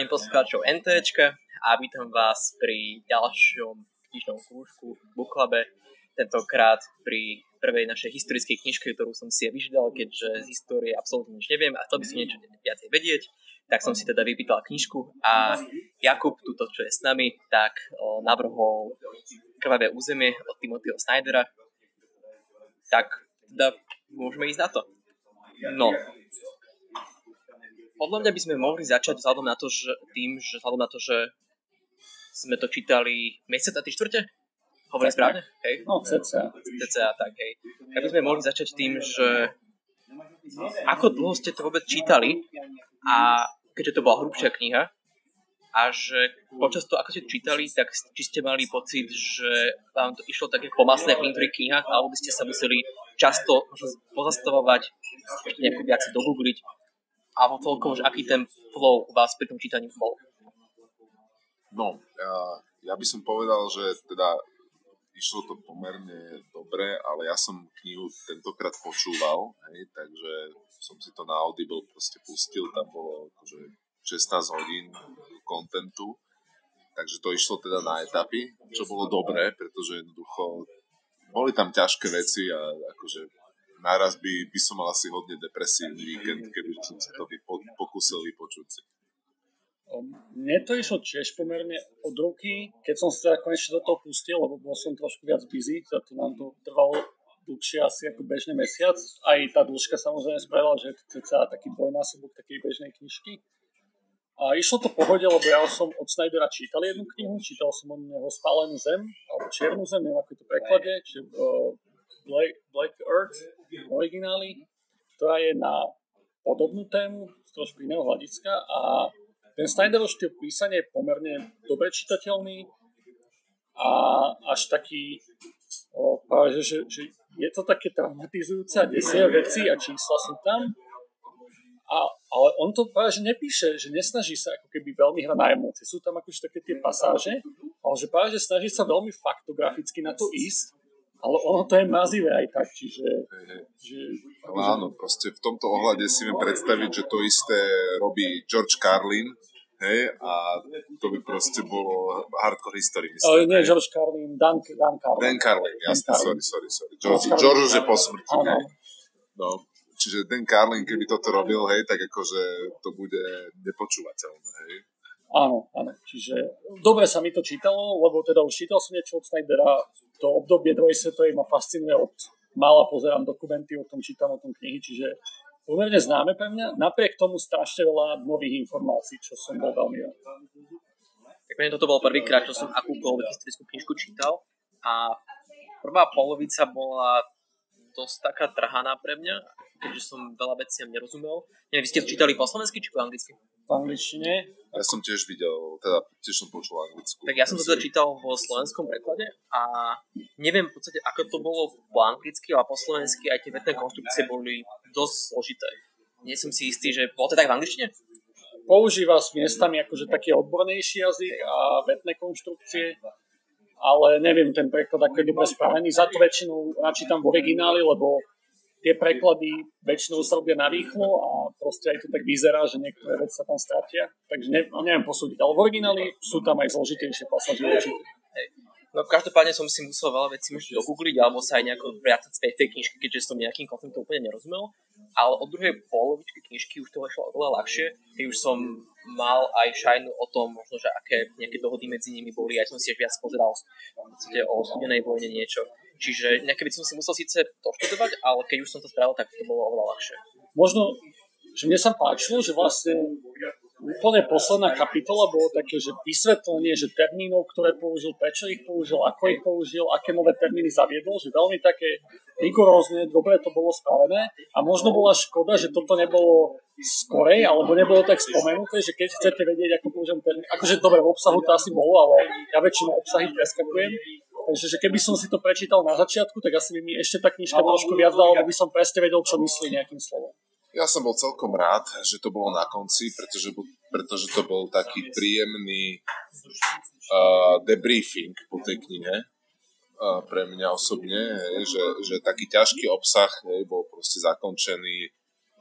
Zdravím poslucháčov NTčka a vítam vás pri ďalšom knižnom krúžku v Buklabe. Tentokrát pri prvej našej historickej knižke, ktorú som si vyždal, keďže z histórie absolútne nič neviem a chcel by som niečo viacej vedieť, tak som si teda vypýtal knižku a Jakub, túto čo je s nami, tak o, navrhol Krvavé územie od Timothyho Snydera. Tak teda môžeme ísť na to. No, podľa mňa by sme mohli začať vzhľadom na to, že tým, že vzhľadom na to, že sme to čítali mesiac a tri štvrte? Hovorím správne? Hej? No, cca. Cca, tak hej. Tak by sme mohli začať tým, že ako dlho ste to vôbec čítali a keďže to bola hrubšia kniha a že počas toho, ako ste čítali, tak či ste mali pocit, že vám to išlo tak po masné pri niektorých knihách, alebo by ste sa museli často pozastavovať, ešte nejako viac dogoogliť alebo celkovo, že aký ten flow vás pri tom čítaní bol? No, ja, ja by som povedal, že teda išlo to pomerne dobre, ale ja som knihu tentokrát počúval, hej, takže som si to na Audible proste pustil, tam bolo akože 16 hodín kontentu, takže to išlo teda na etapy, čo bolo dobré, pretože jednoducho boli tam ťažké veci a akože naraz by, by som mal asi hodne depresívny víkend, keby som si to vypo, pokúsil vypočuť si. Mne to išlo tiež pomerne od ruky, keď som sa teda konečne do toho pustil, lebo bol som trošku viac busy, za to nám to trvalo dlhšie asi ako bežný mesiac. Aj tá dĺžka samozrejme spravila, že to je taký dvojnásobok takej bežnej knižky. A išlo to pohode, lebo ja som od Snydera čítal jednu knihu, čítal som od neho Spálenú zem, alebo Čiernu zem, neviem ako to preklade, čiže uh, Black, Black Earth originály, ktorá je na podobnú tému z trošku iného hľadiska a ten Snyderov štýl písania je pomerne dobre čitateľný a až taký o, práve, že, že, je to také traumatizujúce a desie veci a čísla sú tam a, ale on to práve že nepíše, že nesnaží sa ako keby veľmi hrať na emócie. Sú tam akože také tie pasáže, ale že práve že snaží sa veľmi faktograficky na to ísť ale ono to je mazivé aj tak, čiže... Že, ale áno, proste v tomto ohľade si viem predstaviť, že to isté robí George Carlin, hej, a to by proste bolo hardcore history, myslím. Ale nie, George Carlin, Dan, Dan Carlin. Dan Carlin, jasne, sorry, sorry, sorry. George, George je po smrti, hej. No, čiže Dan Carlin, keby toto robil, hej, tak akože to bude nepočúvateľné, hej. Áno, áno. Čiže dobre sa mi to čítalo, lebo teda už čítal som niečo od Snydera. To obdobie druhej svetovej ma fascinuje od mala pozerám dokumenty o tom, čítam o tom knihy, čiže pomerne známe pre mňa. Napriek tomu strašne veľa nových informácií, čo som bol veľmi rád. Tak mne toto bol prvýkrát, čo som akúkoľvek historickú knižku čítal a prvá polovica bola dosť taká trhaná pre mňa, keďže som veľa veciam nerozumel. Neviem, vy ste čítali po slovensky či po anglicky? V angličtine. Ja som tiež videl, teda tiež som počul anglickú. Tak ja som to teda čítal vo slovenskom preklade a neviem v podstate, ako to bolo po anglicky a po slovensky, aj tie vetné konštrukcie boli dosť zložité. Nie som si istý, že bolo to tak v angličtine? Používa s miestami akože taký odbornejší jazyk a vetné konštrukcie, ale neviem ten preklad, ako je dobre spravený. Za to väčšinu načítam v origináli, lebo tie preklady väčšinou sa robia narýchlo a proste aj to tak vyzerá, že niektoré veci sa tam stratia. Takže ne, neviem posúdiť. Ale v origináli sú tam aj zložitejšie pasáže určite. No každopádne som si musel veľa vecí možno dogoogliť alebo sa aj nejako vrátať späť tej knižky, keďže som nejakým konceptom úplne nerozumel. Ale od druhej polovičky knižky už to išlo oveľa ľahšie, keď už som mal aj šajnu o tom, možno, že aké nejaké dohody medzi nimi boli, aj som si až viac pozeral v o studenej vojne niečo. Čiže nejaké by som si musel síce to študovať, ale keď už som to spravil, tak to bolo oveľa ľahšie. Možno, že mne sa páčilo, že vlastne úplne posledná kapitola bolo také, že vysvetlenie, že termínov, ktoré použil, prečo ich použil, ako ich použil, aké nové termíny zaviedol, že veľmi také rigorózne, dobre to bolo spravené a možno bola škoda, že toto nebolo skorej, alebo nebolo tak spomenuté, že keď chcete vedieť, ako použijem termín, akože dobre, v obsahu to asi bolo, ale ja väčšinou obsahy preskakujem, Takže že keby som si to prečítal na začiatku, tak asi by mi ešte tá knižka trošku viac dala, aby som presne vedel, čo myslí nejakým slovom. Ja som bol celkom rád, že to bolo na konci, pretože, pretože to bol taký príjemný uh, debriefing po tej knihe uh, pre mňa osobne, hej, že, že taký ťažký obsah hej, bol proste zakončený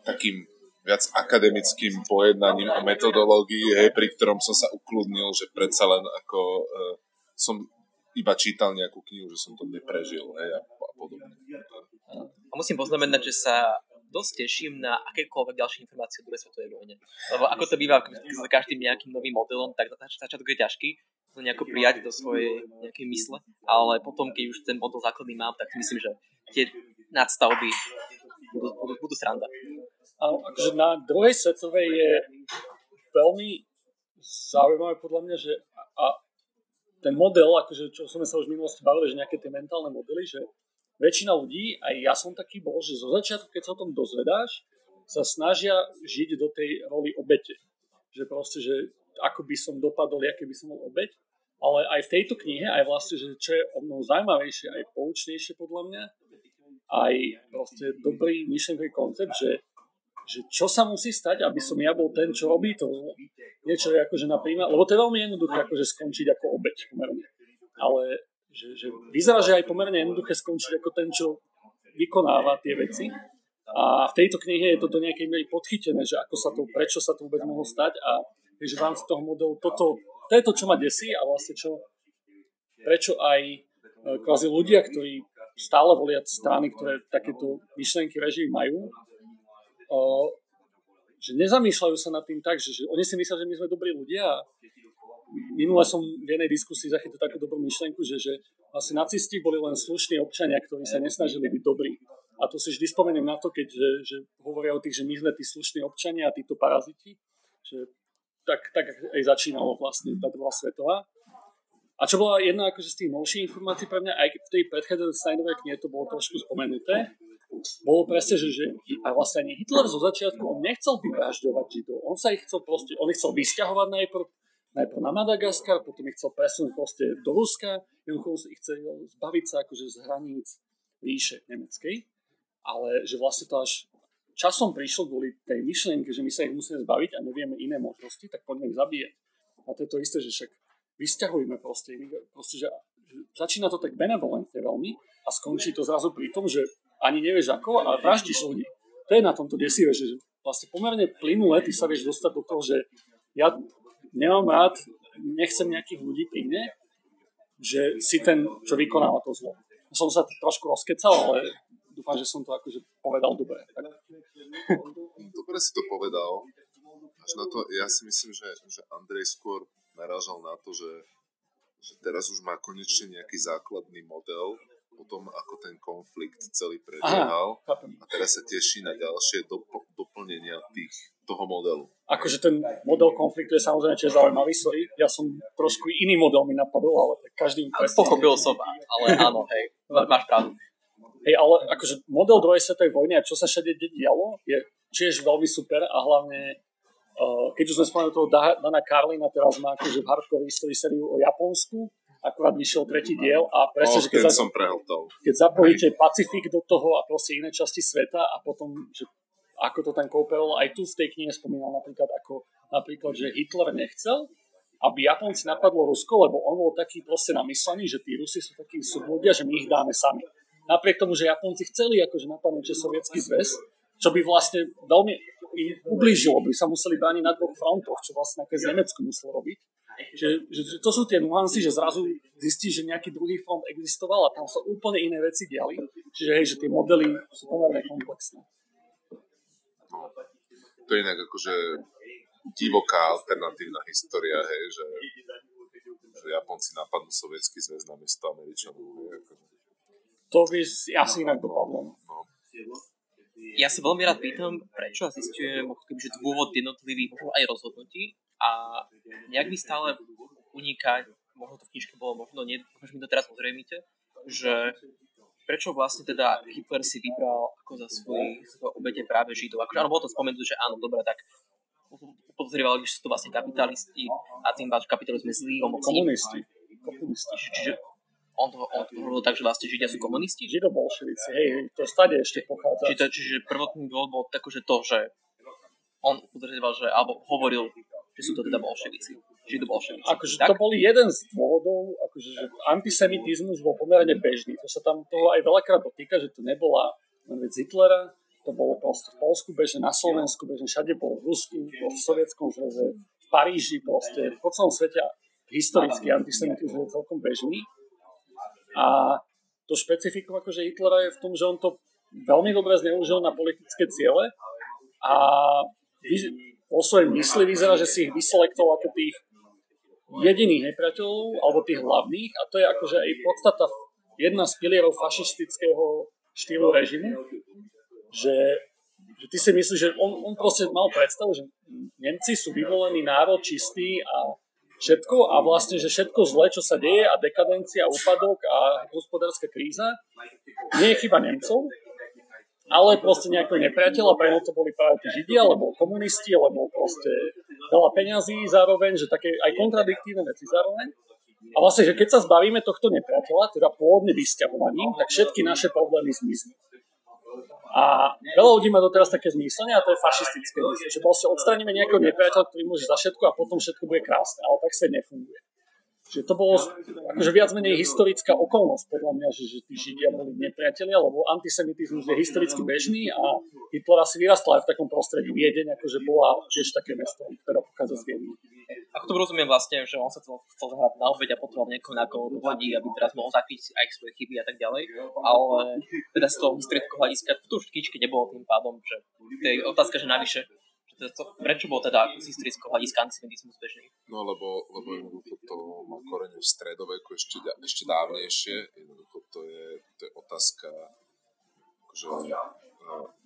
takým viac akademickým pojednaním a metodológií, hej, pri ktorom som sa ukludnil, že predsa len ako uh, som iba čítal nejakú knihu, že som to neprežil hej, a, a podobne. A musím poznamenať, že sa dosť teším na akékoľvek ďalšie informácie o druhej svetovej vojne. Lebo ako to býva s každým nejakým novým modelom, tak začiatok je ťažký to nejako prijať do svojej nejakej mysle, ale potom, keď už ten model základný mám, tak myslím, že tie nadstavby budú, budú, budú sranda. A akože na druhej svetovej je veľmi zaujímavé podľa mňa, že ten model, akože čo sme sa už v minulosti bavili, že nejaké tie mentálne modely, že väčšina ľudí, aj ja som taký bol, že zo začiatku, keď sa o tom dozvedáš, sa snažia žiť do tej roli obete. Že proste, že ako by som dopadol, aké by som bol obeť. Ale aj v tejto knihe, aj vlastne, že čo je o mnoho zaujímavejšie, aj poučnejšie podľa mňa, aj proste dobrý myšlenkový koncept, že, že čo sa musí stať, aby som ja bol ten, čo robí to niečo akože na príjma, lebo to je veľmi jednoduché akože skončiť ako obeď pomerne. Ale že, že vyzerá, že aj pomerne jednoduché skončiť ako ten, čo vykonáva tie veci. A v tejto knihe je to do nejakej miery podchytené, že ako sa to, prečo sa to vôbec mohlo stať a že v rámci toho modelu toto, to je to, čo ma desí a vlastne čo, prečo aj e, kvázi ľudia, ktorí stále volia strany, ktoré takéto myšlenky režimy majú, o, že nezamýšľajú sa nad tým tak, že, že oni si myslia, že my sme dobrí ľudia minule som v jednej diskusii zachytil takú dobrú myšlenku, že, že vlastne nacisti boli len slušní občania, ktorí sa nesnažili byť dobrí. A to si vždy spomeniem na to, keď že, že hovoria o tých, že my sme tí slušní občania a títo paraziti. Že tak, tak aj začínalo vlastne tá druhá svetová. A čo bola jedna akože z tých novších informácií pre mňa, aj v tej predchádzajúcej Steinovej knihe to bolo trošku spomenuté, bolo presne, že, že a vlastne ani Hitler zo začiatku, on nechcel vyvražďovať Židov, on sa ich chcel proste, on ich chcel vysťahovať najprv, najprv na Madagaskar, potom ich chcel presunúť proste do Ruska, jednoducho ich chcel zbaviť sa akože z hraníc ríše nemeckej, ale že vlastne to až časom prišlo kvôli tej myšlienke, že my sa ich musíme zbaviť a nevieme iné možnosti, tak poďme ich zabíjať. A to je to isté, že však vysťahujme proste, proste že začína to tak benevolentne veľmi a skončí to zrazu pri tom, že ani nevieš ako, ale vraždíš ľudí. To je na tomto desivé, že vlastne pomerne plynule ty sa vieš dostať do toho, že ja nemám rád, nechcem nejakých ľudí pri mne, že si ten, čo vykonáva to zlo. Som sa trošku rozkecal, ale dúfam, že som to akože povedal dobre. Tak. Dobre si to povedal. Až na to, ja si myslím, že, že Andrej skôr narážal na to, že, že teraz už má konečne nejaký základný model o tom, ako ten konflikt celý prebiehal a teraz sa teší na ďalšie dop- doplnenia tých, toho modelu. Akože ten model konfliktu je samozrejme tiež zaujímavý, sorry. Ja som trošku iný model mi napadol, ale každý... Pochopil som, ale áno, hej, máš pravdu. Hej, ale akože model druhej svetovej vojny a čo sa všade dialo, je tiež veľmi super a hlavne uh, keď už sme spomenuli toho Dana Carlina, teraz má akože v hardcore histórii sériu o Japonsku, akurát vyšiel tretí diel a presne, oh, že keď, za, som keď zapojíte Pacifik do toho a proste iné časti sveta a potom, že ako to tam kooperoval, aj tu v tej knihe spomínal napríklad, ako napríklad, že Hitler nechcel, aby Japonci napadlo Rusko, lebo on bol taký proste namyslený, že tí Rusi sú takí ľudia, že my ich dáme sami napriek tomu, že Japonci chceli akože napadnúť sovietský zväz, čo by vlastne veľmi ublížilo, by sa museli brániť na dvoch frontoch, čo vlastne z Nemecku muselo robiť. Že, že, že to sú tie nuancy, že zrazu zistí, že nejaký druhý front existoval a tam sa úplne iné veci diali. Čiže hej, že tie modely sú pomerne komplexné. No, to je inak akože divoká alternatívna história, hej, že, že Japonci napadnú sovietský zväz na miesto Američanov. Akože to by asi inak dopadlo. Ja sa veľmi rád pýtam, prečo a zistujem že dôvod jednotlivých možno aj rozhodnutí a nejak mi stále uniká, možno to v knižke bolo, možno nie, možno mi to teraz ozrejmite, že prečo vlastne teda Hitler si vybral ako za svoj, obete práve Židov. Akože áno, bolo to spomenuté, že áno, dobre, tak podozrievali, že sú to vlastne kapitalisti a tým pádom kapitalizmus zlý, Komunisti. Komunisti. Čiže on to, on to hovoril tak, že vlastne Židia sú komunisti? Židobolševici, hej, to stade ešte pochádza. Čiže, čiže prvotný dôvod bol tako, že to, že on podozrieval, že, alebo hovoril, že sú to teda bolševici. Židobolševici. Akože tak? to bol jeden z dôvodov, akože, že antisemitizmus bol pomerne bežný. To sa tam toho aj veľakrát dotýka, že to nebola len vec Hitlera, to to bolo proste v Polsku bežne, na Slovensku bežne, všade bolo v Rusku, v Sovietskom zväze, v Paríži proste, po celom svete historický antisemitizmus je celkom bežný. A to špecifikum akože Hitlera je v tom, že on to veľmi dobre zneužil na politické ciele a vo svojej mysli vyzerá, že si ich vyselektoval ako tých jediných nepriateľov, alebo tých hlavných, a to je akože aj podstata jedna z pilierov fašistického štýlu režimu, že, že ty si myslíš, že on, on proste mal predstavu, že Nemci sú vyvolení národ čistý a všetko a vlastne, že všetko zlé, čo sa deje a dekadencia, úpadok a hospodárska kríza nie je chyba Nemcov, ale proste nejakého nepriateľa, pre to boli práve tí Židia, alebo komunisti, alebo proste veľa peňazí zároveň, že také aj kontradiktívne veci zároveň. A vlastne, že keď sa zbavíme tohto nepriateľa, teda pôvodne vysťahovaním, tak všetky naše problémy zmiznú. A veľa ľudí má doteraz také zmyslenie a to je fašistické. Že proste odstraníme nejakého nepriateľa, ktorý môže za všetko a potom všetko bude krásne. Ale tak sa nefunguje. Že to bolo akože viac menej historická okolnosť, podľa mňa, že, že tí Židia boli nepriatelia, lebo antisemitizmus je historicky bežný a Hitler asi vyrastal aj v takom prostredí. Viedeň akože bola tiež také mesto, ktoré pochádza z Viedne. Ako to rozumiem vlastne, že on sa chcel, chcel zahrať na obeď a potreboval niekoho na hodí, aby teraz mohol zakryť aj svoje chyby a tak ďalej, ale teda z toho historického hľadiska to už kýčke nebolo tým pádom, že to je otázka, že navyše prečo bol teda z historického hľadiska antisemitizmus bežný? No lebo, lebo jednoducho to má korene v stredoveku ešte, ešte dávnejšie. Jednoducho to je, to je otázka akože,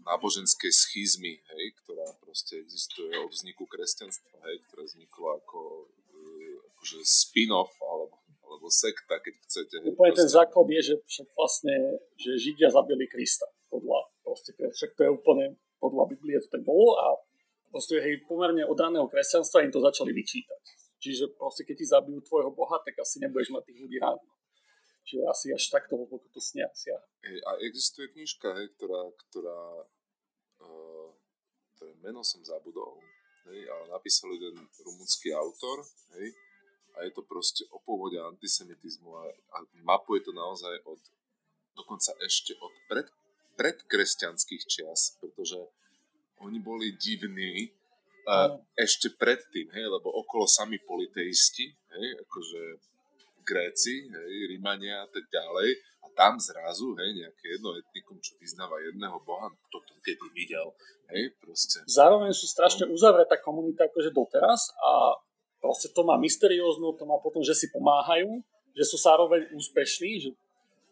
náboženskej schizmy, hej, ktorá proste existuje od vzniku kresťanstva, hej, ktoré vzniklo ako e, akože spin-off alebo, alebo sekta, keď chcete. Hej, Úplne proste. ten základ je, že však vlastne, že Židia zabili Krista. Podľa, proste, však to je úplne podľa Biblie to tak bolo a proste hej, pomerne od raného kresťanstva im to začali vyčítať. Čiže proste keď ti zabijú tvojho boha, tak asi nebudeš mať tých ľudí rád. Čiže asi až takto hlboko to snia. Hej, a existuje knižka, hej, ktorá, ktorá uh, ktoré meno som zabudol, hej, ale napísal jeden rumunský autor, hej, a je to proste o pôvode antisemitizmu a, a mapuje to naozaj od dokonca ešte od pred, predkresťanských čias, pretože oni boli divní uh, ešte predtým, hej, lebo okolo sami politeisti, hej, akože Gréci, hej, Rímania a tak ďalej, a tam zrazu, hej, nejaké jedno etnikum, čo vyznáva jedného boha, no kto to kedy videl, hej, proste. Zároveň sú strašne uzavretá komunita akože doteraz a proste to má mysterióznu, to má potom, že si pomáhajú, že sú zároveň úspešní, že,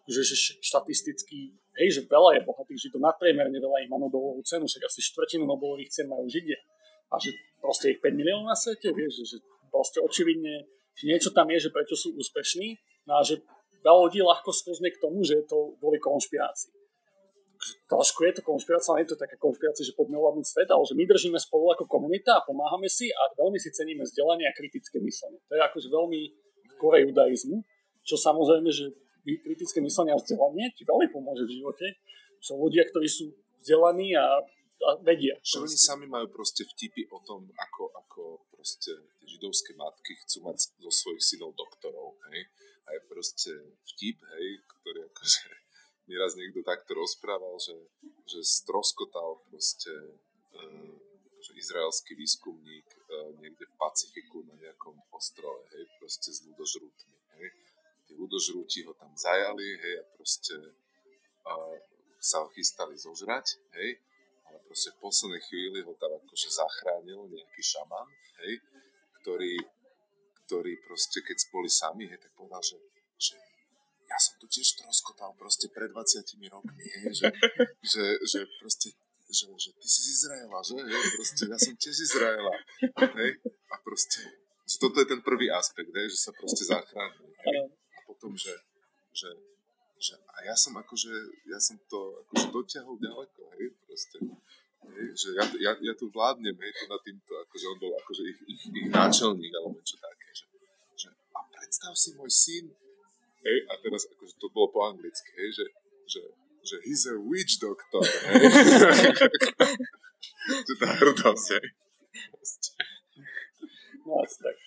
že, že štatisticky hej, že veľa je bohatých Židov, nadpriemerne veľa ich má Nobelovú cenu, však asi štvrtinu Nobelových cen majú Židia. A že proste ich 5 miliónov na svete, vieš, že, že proste očividne, že niečo tam je, že prečo sú úspešní, no a že veľa ľudí ľahko sklzne k tomu, že je to kvôli konšpirácii. Trošku je to konšpirácia, ale je to taká konšpirácia, že poďme ovládnuť svet, ale že my držíme spolu ako komunita a pomáhame si a veľmi si ceníme vzdelanie a kritické myslenie. To je akože veľmi kore judaizmu, čo samozrejme, že kritické myslenie a vzdelanie ti veľmi pomôže v živote. Sú ľudia, ktorí sú vzdelaní a, a vedia. Že oni sami majú proste vtipy o tom, ako, ako proste židovské matky chcú mať zo svojich synov doktorov, hej. A je proste vtip, hej, ktorý akože mi raz niekto takto rozprával, že, že stroskotal proste e, že izraelský výskumník e, niekde v Pacifiku na nejakom ostrove, hej, proste s ľudožrútmi, hej tí ľudožrúti ho tam zajali, hej, a proste uh, sa ho chystali zožrať, hej, ale proste v poslednej chvíli ho tam akože zachránil nejaký šaman, hej, ktorý, ktorý proste, keď boli sami, hej, tak povedal, že, že ja som tu tiež troskotal proste pred 20 rokmi, hej, že, že, že proste že, že ty si z Izraela, že? Hej, proste ja som tiež z Izraela. Hej? A proste, toto je ten prvý aspekt, hej, že sa proste zachránil tom, že, že, že a ja som akože, ja som to akože dotiahol ďaleko, hej, proste. Hej, že ja, ja, ja tu vládnem, hej, to na týmto, akože on bol akože ich, ich, ich náčelník, alebo niečo také, že, že a predstav si môj syn, hej, a teraz akože to bolo po anglicky, hej, že, že, že he's a witch doctor, hej. že tá hrdosť, hej. No tak.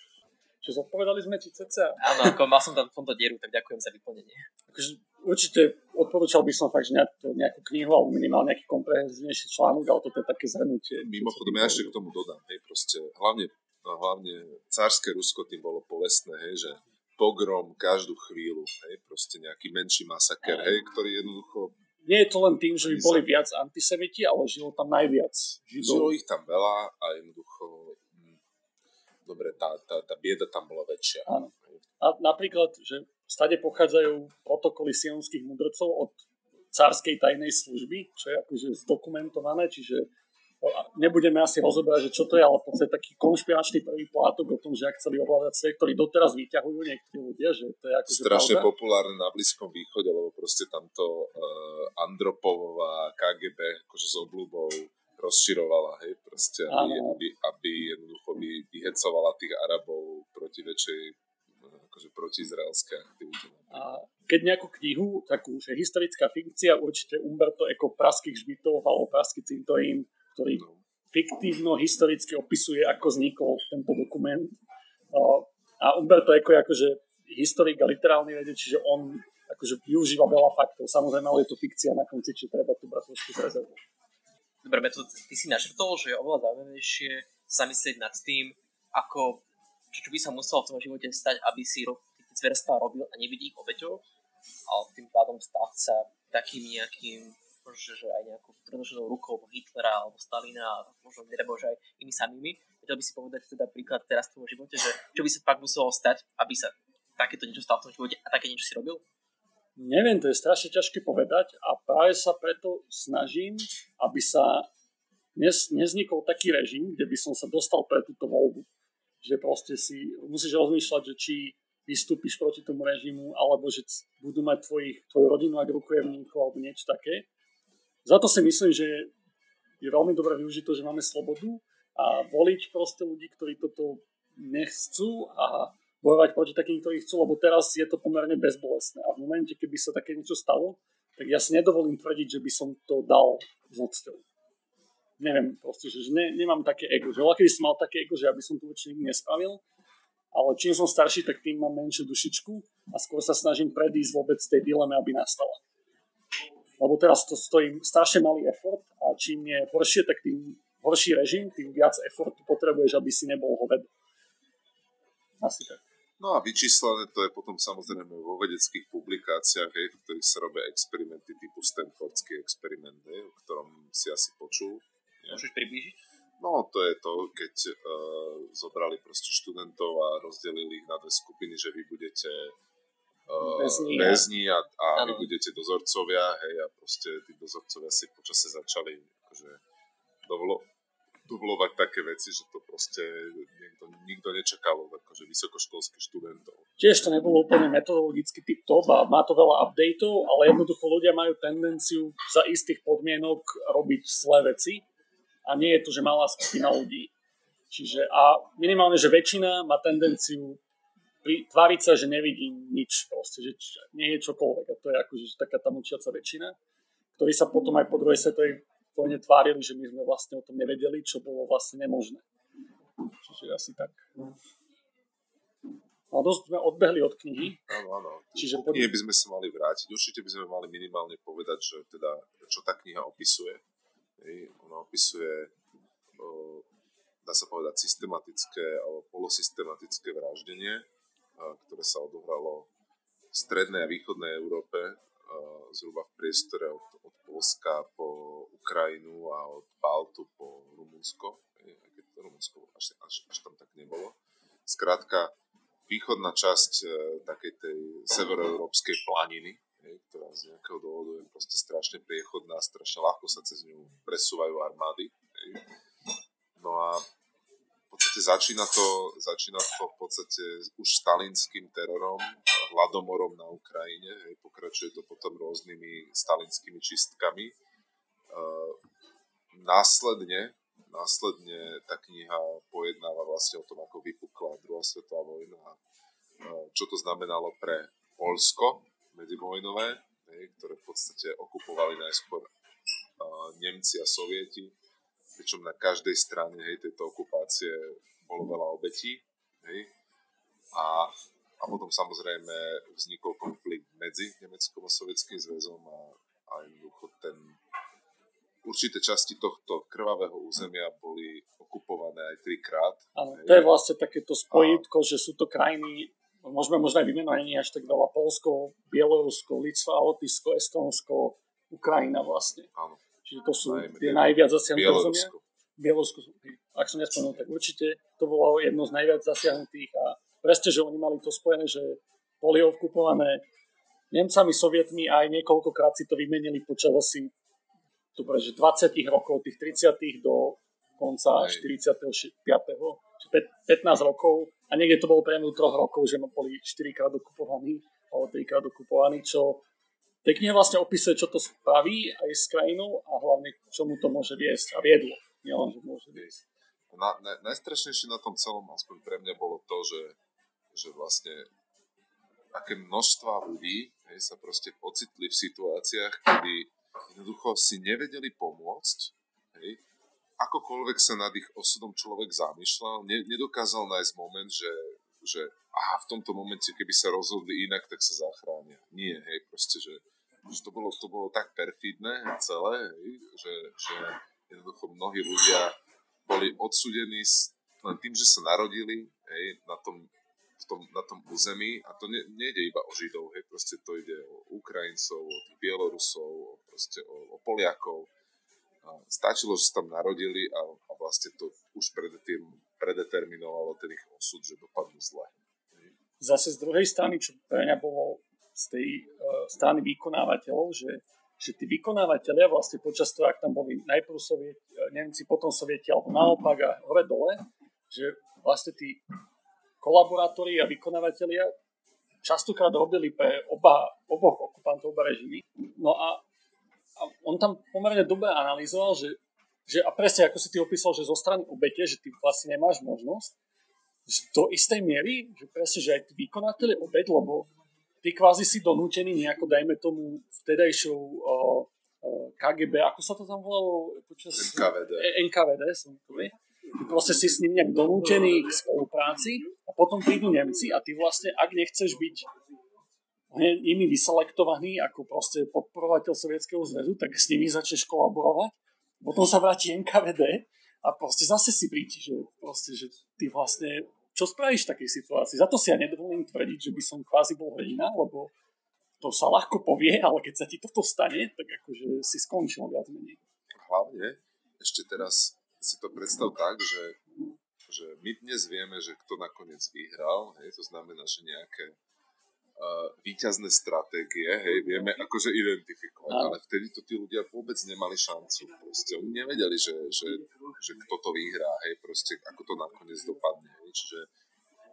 Čiže zodpovedali sme ti ceca. Áno, ako mal som tam v tomto dieru, tak ďakujem za vyplnenie. Akože určite doporučal by som fakt, že nejakú, nejakú knihu alebo minimálne nejaký komprehenzívnejší článok, ale toto je také zhrnutie. Mimochodom, ja ešte k tomu dodám, hej, proste, hlavne, hlavne cárske Rusko tým bolo povestné, hej, že pogrom každú chvíľu, hej, proste nejaký menší masaker, hej, ktorý jednoducho nie je to len tým, že by boli viac antisemiti, ale žilo tam najviac židov. Žilo ich tam veľa a jednoducho dobre, tá, tá, tá bieda tam bola väčšia. Áno. A napríklad, že stade pochádzajú protokoly sionských mudrcov od cárskej tajnej služby, čo je akože zdokumentované, čiže nebudeme asi rozoberať, že čo to je, ale v podstate taký konšpiračný prvý plátok o tom, že ak chceli ovládať svet, ktorý doteraz vyťahujú niektorí ľudia, že to je akože Strašne pravda. populárne na Blízkom východe, lebo proste tamto uh, Andropovová KGB akože s obľubou rozširovala, hej, proste, aby, aby, aby jednoducho by vyhecovala tých Arabov proti väčšej akože protiizraelské aktivity. A keď nejakú knihu, takú že historická fikcia, určite Umberto Eco Praských žbitov alebo Praský cintorín, ktorý no. fiktívno historicky opisuje, ako vznikol tento dokument. A Umberto Eco je akože historik a literálny vedec, čiže on akože využíva veľa faktov. Samozrejme, ale je to fikcia na konci, či treba tu brať trošku z Dobre, Beto, ty si našrtol, že je oveľa zaujímavejšie zamyslieť nad tým, ako čo, čo by sa muselo v tom živote stať, aby si ro- zverstva robil a nebyť ich obeťou, ale tým pádom stať sa takým nejakým že, že aj nejakou predloženou rukou Hitlera alebo Stalina a možno nedebo, že aj inými samými. Vedel by si povedať teda príklad teraz v tom živote, že čo by sa pak muselo stať, aby sa takéto niečo stalo v tom živote a také niečo si robil? Neviem, to je strašne ťažké povedať a práve sa preto snažím, aby sa nez, neznikol taký režim, kde by som sa dostal pre túto voľbu že proste si musíš rozmýšľať, že či vystúpiš proti tomu režimu, alebo že budú mať tvojich, tvoju rodinu ako rukojemníkov alebo niečo také. Za to si myslím, že je veľmi dobré využiť to, že máme slobodu a voliť proste ľudí, ktorí toto nechcú a bojovať proti takým, ktorí chcú, lebo teraz je to pomerne bezbolestné. A v momente, keby sa také niečo stalo, tak ja si nedovolím tvrdiť, že by som to dal s odsťou neviem, proste, že ne, nemám také ego. Že kedy som mal také ego, že aby som to určite nikdy nespravil, ale čím som starší, tak tým mám menšiu dušičku a skôr sa snažím predísť vôbec tej dileme, aby nastala. Lebo teraz to stojí strašne malý effort a čím je horšie, tak tým horší režim, tým viac effortu potrebuješ, aby si nebol hoved. Asi tak. No a vyčíslené to je potom samozrejme vo vedeckých publikáciách, hej, v ktorých sa robia experimenty typu Stanfordský experiment, hej, o ktorom si asi počul Môžeš priblížiť? No, to je to, keď uh, zobrali proste študentov a rozdelili ich na dve skupiny, že vy budete uh, väzni, väzni a, a vy budete dozorcovia, hej, a proste tí dozorcovia si počase začali akože dovolo, dovolovať také veci, že to proste nikto, nikto nečakal od akože vysokoškolských študentov. Tiež to nebolo úplne metodologicky tip-top a má to veľa updateov, ale jednoducho ľudia majú tendenciu za istých podmienok robiť zlé veci a nie je to, že malá skupina ľudí. Čiže a minimálne, že väčšina má tendenciu tváriť sa, že nevidí nič proste, že nie je čokoľvek. A to je akože taká tá mučiaca väčšina, ktorí sa potom aj po druhej svetovej vojne tvárili, že my sme vlastne o tom nevedeli, čo bolo vlastne nemožné. Čiže asi tak. No dosť sme odbehli od knihy. Áno, áno. Čiže po knihe by sme sa mali vrátiť. Určite by sme mali minimálne povedať, že teda, čo tá kniha opisuje Hej, ona opisuje, o, dá sa povedať, systematické alebo polosystematické vraždenie, a, ktoré sa odohralo v strednej a východnej Európe, a, zhruba v priestore od, od Polska po Ukrajinu a od Baltu po Rumunsko, hej, aj keď Rumunsko až, až, až tam tak nebolo. Skrátka, východná časť e, takej tej severoeurópskej planiny, hej, ktorá z nejakého dôvodu je proste strašne priechodná, strašne ľahko sa cez ňu presúvajú armády. Hej. No a v podstate začína to, začína to v podstate už stalinským terorom, hladomorom na Ukrajine, hej, pokračuje to potom rôznymi stalinskými čistkami. Následne, následne tá kniha pojednáva vlastne o tom, ako vypukla druhá svetová vojna a čo to znamenalo pre Polsko, medzivojnové, ktoré v podstate okupovali najskôr Nemci a Sovieti, pričom na každej strane hej, tejto okupácie bolo veľa obetí. Hej, a, a potom samozrejme vznikol konflikt medzi medzi Nemeckom a Sovietským zväzom a, a jednoducho ten určité časti tohto krvavého územia boli okupované aj trikrát. Áno, to je vlastne takéto spojitko, a... že sú to krajiny, môžeme možno aj vymenovať nie až tak veľa, Polsko, Bielorusko, Litva, Lotyšsko, Estonsko, Ukrajina vlastne. Áno. Čiže to sú Najmä tie najviac zasiahnuté územia. Bielorusko, ak som nespomenul, tak určite to bolo jedno z najviac zasiahnutých a presne, že oni mali to spojené, že boli okupované Nemcami, Sovietmi a aj niekoľkokrát si to vymenili počas asi dobre, že 20 rokov, tých 30 do konca 45. 15 rokov a niekde to bolo priemer troch rokov, že boli 4 krát okupovaní alebo 3 krát okupovaní, čo tej knihe vlastne opisuje, čo to spraví aj s krajinou a hlavne čomu to môže viesť a viedlo. Nielen, že môže viesť. Na, na, najstrašnejšie na tom celom, aspoň pre mňa, bolo to, že, že vlastne aké množstva ľudí hej, sa proste ocitli v situáciách, kedy jednoducho si nevedeli pomôcť, hej, akokoľvek sa nad ich osudom človek zamýšľal, ne, nedokázal nájsť moment, že, že aha, v tomto momente, keby sa rozhodli inak, tak sa zachránia. Nie, hej, proste, že, že to, bolo, to bolo tak perfidné celé, hej, že, že jednoducho mnohí ľudia boli odsudení len tým, že sa narodili hej, na tom v tom, na tom území a to ne, nejde iba o Židov, hej, proste to ide o Ukrajincov, o tých Bielorusov, o, proste o, o Poliakov. A stačilo, že sa tam narodili a, a vlastne to už predetým, predeterminovalo ten ich osud, že dopadnú zle. Zase z druhej strany, čo pre mňa bolo z tej uh, strany vykonávateľov, že, že tí vykonávateľia vlastne počas toho, ak tam boli najprv Soviet, Nemci, potom Sovieti, alebo naopak a hore dole, že vlastne tí kolaborátori a vykonávateľia častokrát robili pre oba, oboch okupantov, oba režimy. No a, a on tam pomerne dobre analyzoval, že, že a presne ako si ty opísal, že zo strany obete, že ty vlastne nemáš možnosť, že do istej miery, že presne, že aj tí vykonávateľi obed, lebo ty kvázi si donútený nejako, dajme tomu, vtedajšou uh, KGB, ako sa to tam volalo? Počas, NKVD. NKVD som to vie proste si s ním nejak donútený k spolupráci a potom prídu Nemci a ty vlastne, ak nechceš byť nimi vyselektovaný ako proste podporovateľ Sovietskeho zväzu, tak s nimi začneš kolaborovať. Potom sa vráti NKVD a proste zase si príti, že, proste, že ty vlastne čo spravíš v takej situácii? Za to si ja nedovolím tvrdiť, že by som kvázi bol hrdina, lebo to sa ľahko povie, ale keď sa ti toto stane, tak akože si skončil viac menej. Hlavne ešte teraz si to predstav tak, že, že my dnes vieme, že kto nakoniec vyhral, hej, to znamená, že nejaké uh, výťazné stratégie, hej, vieme akože identifikovať, no. ale vtedy to tí ľudia vôbec nemali šancu. Proste oni nevedeli, že, že, že kto to vyhrá, hej, proste ako to nakoniec dopadne, hej, čiže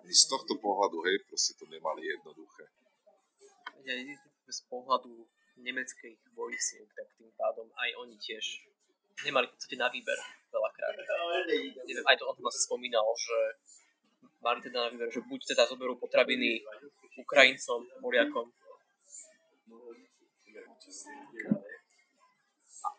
ani z tohto pohľadu, hej, proste to nemali jednoduché. Ja, z pohľadu nemeckých vojsiek, tak tým pádom aj oni tiež nemali v podstate na výber veľakrát. Neviem, aj to on vlastne spomínal, že mali teda na výber, že buď teda zoberú potraviny Ukrajincom, Poliakom,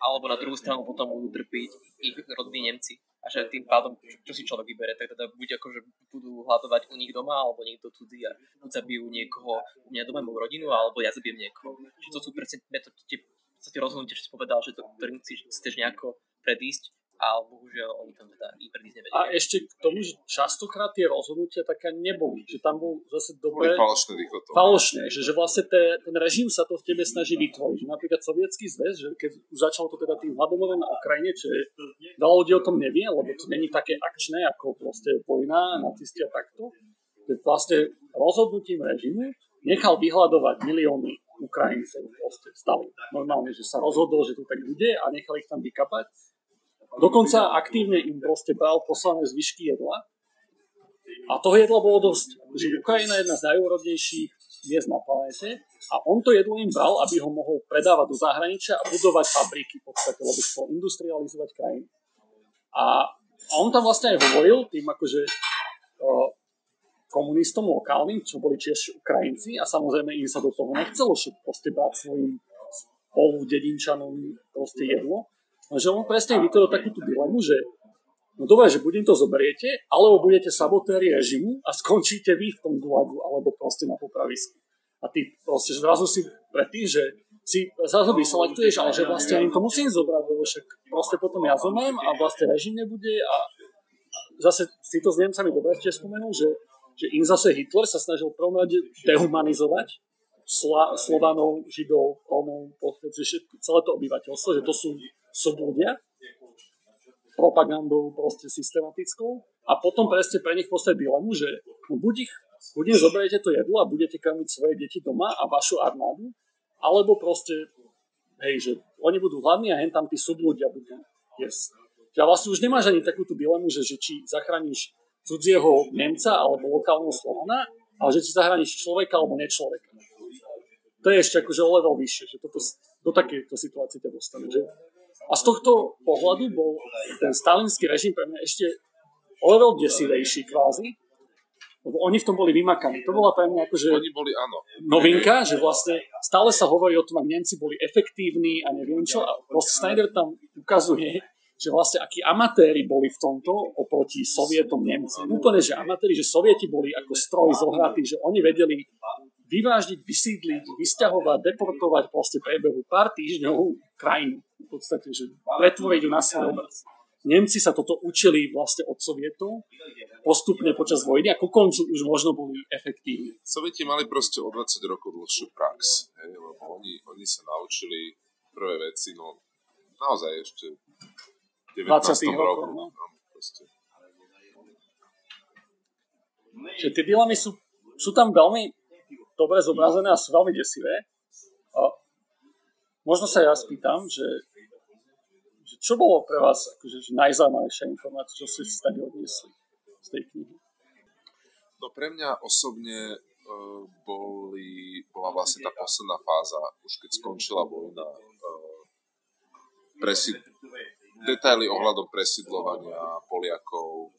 alebo na druhú stranu potom budú trpiť ich rodní Nemci. A že tým pádom, čo si človek vybere, tak teda buď ako, že budú hľadovať u nich doma, alebo niekto cudzí a buď zabijú niekoho u mňa doma, moju rodinu, alebo ja zabijem niekoho. Čiže to sú presne tie podstate rozhodnutie, že si povedal, že to, ktorým si chceš nejako predísť, ale bohužiaľ oni tam teda i predísť nevedia. A ešte k tomu, že častokrát tie rozhodnutia taká neboli, že tam bol zase dobre... falošné Falošné, že, že vlastne te, ten režim sa to v tebe snaží vytvoriť. Že napríklad sovietský zväz, že keď už začalo to teda tým hladomorom na Ukrajine, čo je, veľa ľudí o tom nevie, lebo to není také akčné ako proste vojna, nacisti a takto. Že vlastne rozhodnutím režimu nechal vyhľadovať milióny Ukrajincov proste stali. Normálne, že sa rozhodol, že to tak bude a nechali ich tam vykapať. Dokonca aktívne im proste bral poslané zvyšky jedla. A toho jedla bolo dosť. Že Ukrajina je jedna z najúrodnejších miest na planéte a on to jedlo im bral, aby ho mohol predávať do zahraničia a budovať fabriky v podstate, lebo chcel industrializovať krajinu. A, a on tam vlastne aj hovoril tým akože uh, komunistom lokálnym, čo boli tiež Ukrajinci a samozrejme im sa do toho nechcelo všetko proste brať svojim spolu dedinčanom proste jedlo. Lenže on presne vytvoril takúto dilemu, že no dobre, že budem to zoberiete, alebo budete sabotéri režimu a skončíte vy v tom gulagu alebo proste na popravisku. A ty proste zrazu si pre tým, že si zrazu vyselektuješ, ale že vlastne im to musím zobrať, lebo však proste potom ja zomem a vlastne režim nebude a zase si to s Nemcami dobre ste spomenul, že, že im zase Hitler sa snažil prvom dehumanizovať Sla, Slovanov, Židov, Rómov, celé to obyvateľstvo, že to sú, sú ľudia, propagandou proste systematickou a potom presne pre nich postaviť dilemu, že no buď ich buď im zoberiete to jedlo a budete krmiť svoje deti doma a vašu armádu, alebo proste, hej, že oni budú hladní a hen tam tí subľudia budú jesť. Ja vlastne už nemáš ani takúto dilemu, že, že či zachrániš cudzieho Nemca alebo lokálneho Slovana, ale že či zachrániš človeka alebo nečloveka. To je ešte akože o level vyššie, že toto, do takéto situácie ťa dostane. Že a z tohto pohľadu bol ten stalinský režim pre mňa ešte o level desivejší kvázi, lebo oni v tom boli vymakaní. To bola pre mňa akože oni boli, áno. novinka, že vlastne stále sa hovorí o tom, ak Nemci boli efektívni a neviem čo. A proste Snyder tam ukazuje, že vlastne akí amatéri boli v tomto oproti Sovietom Nemci. Úplne, že amatéri, že Sovieti boli ako stroj zohratí, že oni vedeli vyvážiť, vysídliť, vysťahovať, deportovať proste priebehu pár týždňov krajinu. V podstate, že pretvoriť ju na svoj obraz. Nemci sa toto učili vlastne od Sovietov postupne počas vojny a ku koncu už možno boli efektívni. Sovieti mali proste o 20 rokov dlhšiu prax, hej, lebo oni, oni sa naučili prvé veci, no naozaj ešte 19. roku. No. No, Že tie dilemy sú, sú tam veľmi dobre zobrazené a sú veľmi desivé. A možno sa ja spýtam, že čo bolo pre vás akože, najzaujímavejšia informácia, čo ste si tady odniesli z tej knihy? No pre mňa osobne uh, boli, bola vlastne tá posledná fáza, už keď skončila vojna, uh, presid, detaily ohľadom presidlovania Poliakov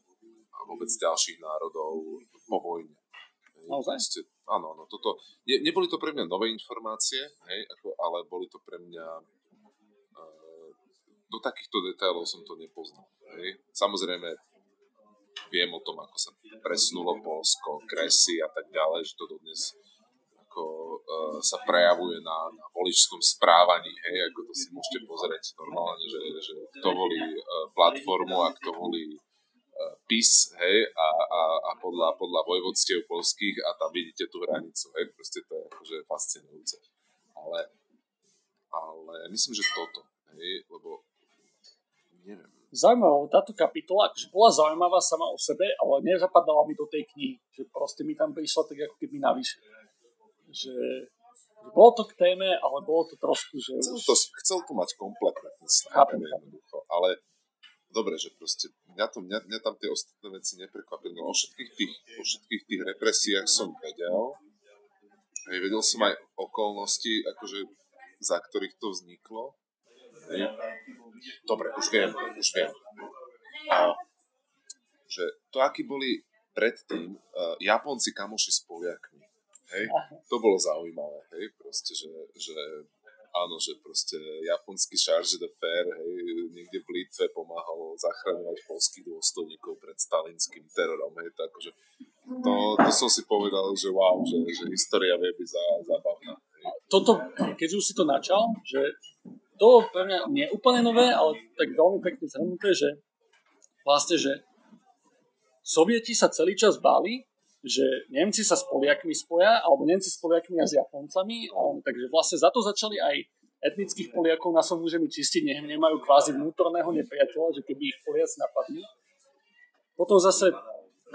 a vôbec ďalších národov po vojne. Naozaj? áno, no toto, ne, neboli to pre mňa nové informácie, hej, ako, ale boli to pre mňa do takýchto detailov som to nepoznal. Hej. Samozrejme, viem o tom, ako sa presunulo Polsko, kresy a tak ďalej, že to dodnes ako uh, sa prejavuje na, na voličskom správaní, hej, ako to si môžete pozrieť normálne, že, že kto volí uh, platformu a kto volí uh, PIS, hej, a, a, a podľa, podľa vojvodstiev polských a tam vidíte tú hranicu, hej, proste to je akože fascinujúce. Ale, ale myslím, že toto, hej, lebo neviem. Zaujímavá táto kapitola, akože bola zaujímavá sama o sebe, ale nezapadala mi do tej knihy, že proste mi tam prišla tak ako keby navyše. Že, bolo to k téme, ale bolo to trošku, že chcel, to, chcel to mať kompletné, chápem, jednoducho, ale dobre, že proste mňa, to, mňa, mňa tam tie ostatné veci neprekvapili. No, o všetkých tých, o všetkých tých represiách som vedel. Hej, vedel som aj okolnosti, akože, za ktorých to vzniklo. Hej. Dobre, už viem, už viem. A, že to, akí boli predtým uh, Japonci kamoši s Poliakmi. Hej? To bolo zaujímavé, hej, proste, že, že áno, že proste japonský charge de fer, hej, niekde v Litve pomáhal zachraňovať polských dôstojníkov pred stalinským terorom, hej, to akože, to, to som si povedal, že wow, že, že história vie byť zábavná. Hej. Toto, keď už si to načal, že to pre mňa nie je úplne nové, ale tak veľmi pekne zhrnuté, že vlastne, že Sovieti sa celý čas báli, že Nemci sa s Poliakmi spoja, alebo Nemci s Poliakmi a s Japoncami, a on, takže vlastne za to začali aj etnických Poliakov na svojom území čistiť, nech nemajú kvázi vnútorného nepriateľa, že keby ich Poliaci napadli. Potom zase,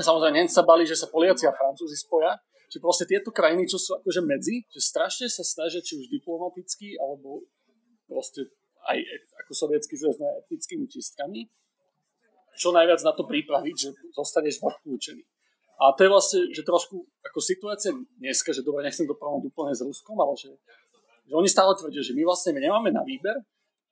samozrejme, Nemci sa bali, že sa Poliaci a Francúzi spoja, že proste tieto krajiny, čo sú akože medzi, že strašne sa snažia či už diplomaticky, alebo proste aj ako sovietský zväz etnickými čistkami, čo najviac na to pripraviť, že zostaneš odklúčený. A to je vlastne, že trošku ako situácia dneska, že dobre, nechcem to porovnať úplne s Ruskom, ale že, že oni stále tvrdia, že my vlastne my nemáme na výber,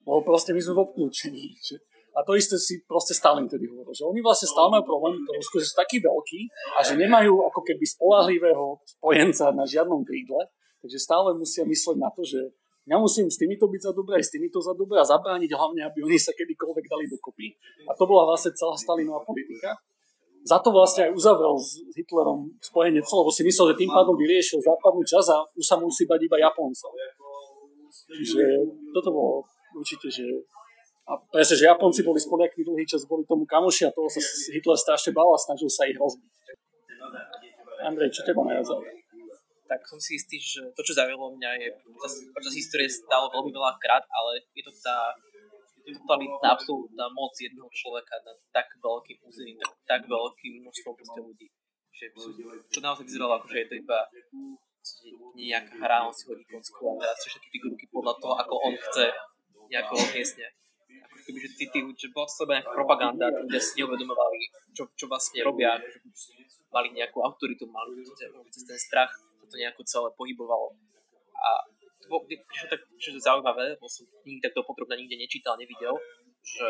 lebo proste my sme v obklúčení. Že, a to isté si proste Stalin tedy hovoril, že oni vlastne stále majú problém to Rusko, že sú takí veľkí a že nemajú ako keby spolahlivého spojenca na žiadnom krídle, takže stále musia mysleť na to, že ja musím s týmito byť za dobré, aj s týmito za dobré a zabrániť hlavne, aby oni sa kedykoľvek dali dokopy. A to bola vlastne celá Stalinová politika. Za to vlastne aj uzavrel s Hitlerom spojenec, lebo si myslel, že tým pádom vyriešil západnú časť a už sa musí bať iba Japoncov. Čiže toto bolo určite, že a presne, že Japonci boli s Poliakmi dlhý čas, boli tomu kamoši a toho sa Hitler strašne bal a snažil sa ich rozbiť. Andrej, čo teba najviac tak som si istý, že to, čo zaujalo mňa, je počas histórie stalo veľmi veľa krát, ale je to tá totalitná absolútna moc jedného človeka na tak veľkým územím, tak, tak veľkým množstvom ľudí. Že to naozaj vyzeralo ako, že je to iba nejaká hra, on si hodí kocku a teraz všetky figurky podľa toho, ako on chce nejako odmiestne keby, že tí, tí, že bola to nejaká propaganda, ľudia si neuvedomovali, čo, čo vlastne robia, že mali nejakú autoritu, mali cez ten strach, to nejako celé pohybovalo. A to prišlo tak že zaujímavé, lebo som nikdy takto potrebne nikde nečítal, nevidel, že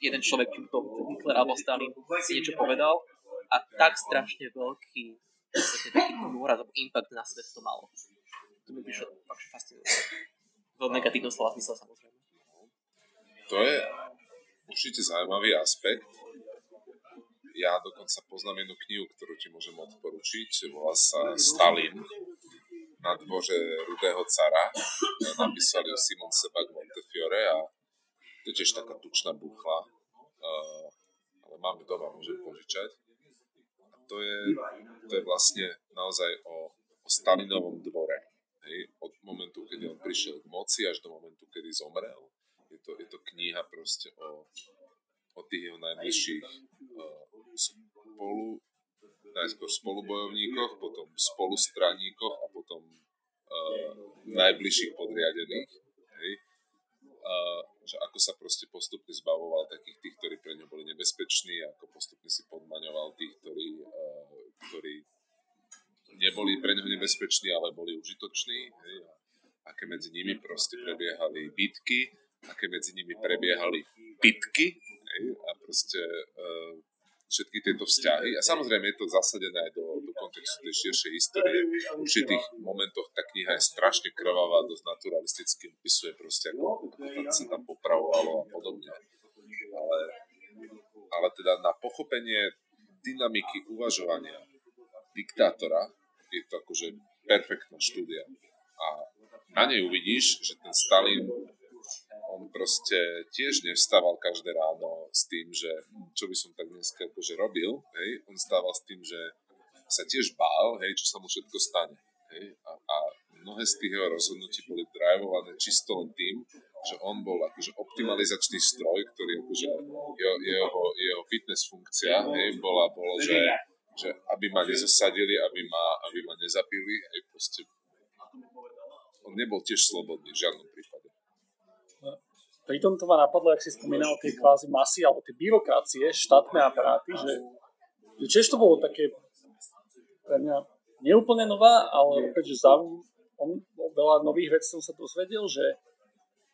jeden človek, to Hitler alebo Stalin, si niečo povedal a tak strašne veľký taký dôraz alebo impact na svet to malo. To mi prišlo fakt fascinujúce. V negatívnom slova zmysle samozrejme. To je určite zaujímavý aspekt. Ja dokonca poznám jednu knihu, ktorú ti môžem odporučiť. Volá sa Stalin na dvore Rudého cara. Napísali ju Simon Sebag Montefiore a to je tiež taká tučná buchla. Uh, ale máme doma, môžem požičať. A to je, to je vlastne naozaj o, o Stalinovom dvore. Hej, od momentu, kedy on prišiel k moci až do momentu, kedy zomrel je to, je to kniha proste o, o tých jeho najbližších uh, spolu, najskôr spolubojovníkoch, potom spolustraníkoch a potom uh, najbližších podriadených. Hej? Uh, že ako sa proste postupne zbavoval takých tých, ktorí pre ňo boli nebezpeční, ako postupne si podmaňoval tých, ktorí, uh, ktorí neboli pre ňo nebezpeční, ale boli užitoční. Hej? aké medzi nimi proste prebiehali bitky aké medzi nimi prebiehali pitky a proste uh, všetky tieto vzťahy. A samozrejme je to zasadené aj do, do kontextu tej širšej histórie. V určitých momentoch tá kniha je strašne krvavá, dosť naturalisticky opisuje proste, ako, sa tam popravovalo a podobne. Ale, ale teda na pochopenie dynamiky uvažovania diktátora je to akože perfektná štúdia. A na nej uvidíš, že ten Stalin on proste tiež nevstával každé ráno s tým, že hm, čo by som tak dneska akože robil, hej, on stával s tým, že sa tiež bál, hej, čo sa mu všetko stane. Hej, a, a mnohé z tých jeho rozhodnutí boli drivované čisto len tým, že on bol akože optimalizačný stroj, ktorý akože jeho, jeho, jeho fitness funkcia hej, bola, bolo, že, že aby ma nezasadili, aby ma, aby ma nezabili, hej, proste on nebol tiež slobodný v žiadnom prípade. Pritom to ma napadlo, ak si spomínal tie kvázi masy alebo tie byrokracie, štátne aparáty, že, že tiež to bolo také pre mňa neúplne nová, ale opäť, že zaujímavé, on, veľa nových vecí som sa dozvedel, že,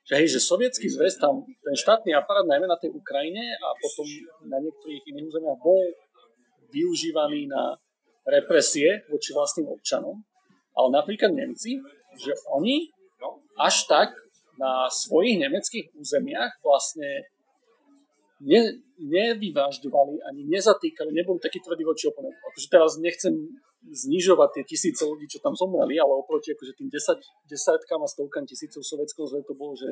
že, hej, že sovietský zväz tam, ten štátny aparát najmä na tej Ukrajine a potom na niektorých iných územiach bol využívaný na represie voči vlastným občanom. Ale napríklad Nemci, že oni až tak na svojich nemeckých územiach vlastne ne, nevyvážďovali ani nezatýkali, neboli takí tvrdí voči oponentom. Akože teraz nechcem znižovať tie tisíce ľudí, čo tam zomreli, ale oproti akože tým desať, desatkám a stovkám tisícov sovietského zväzu to bolo, že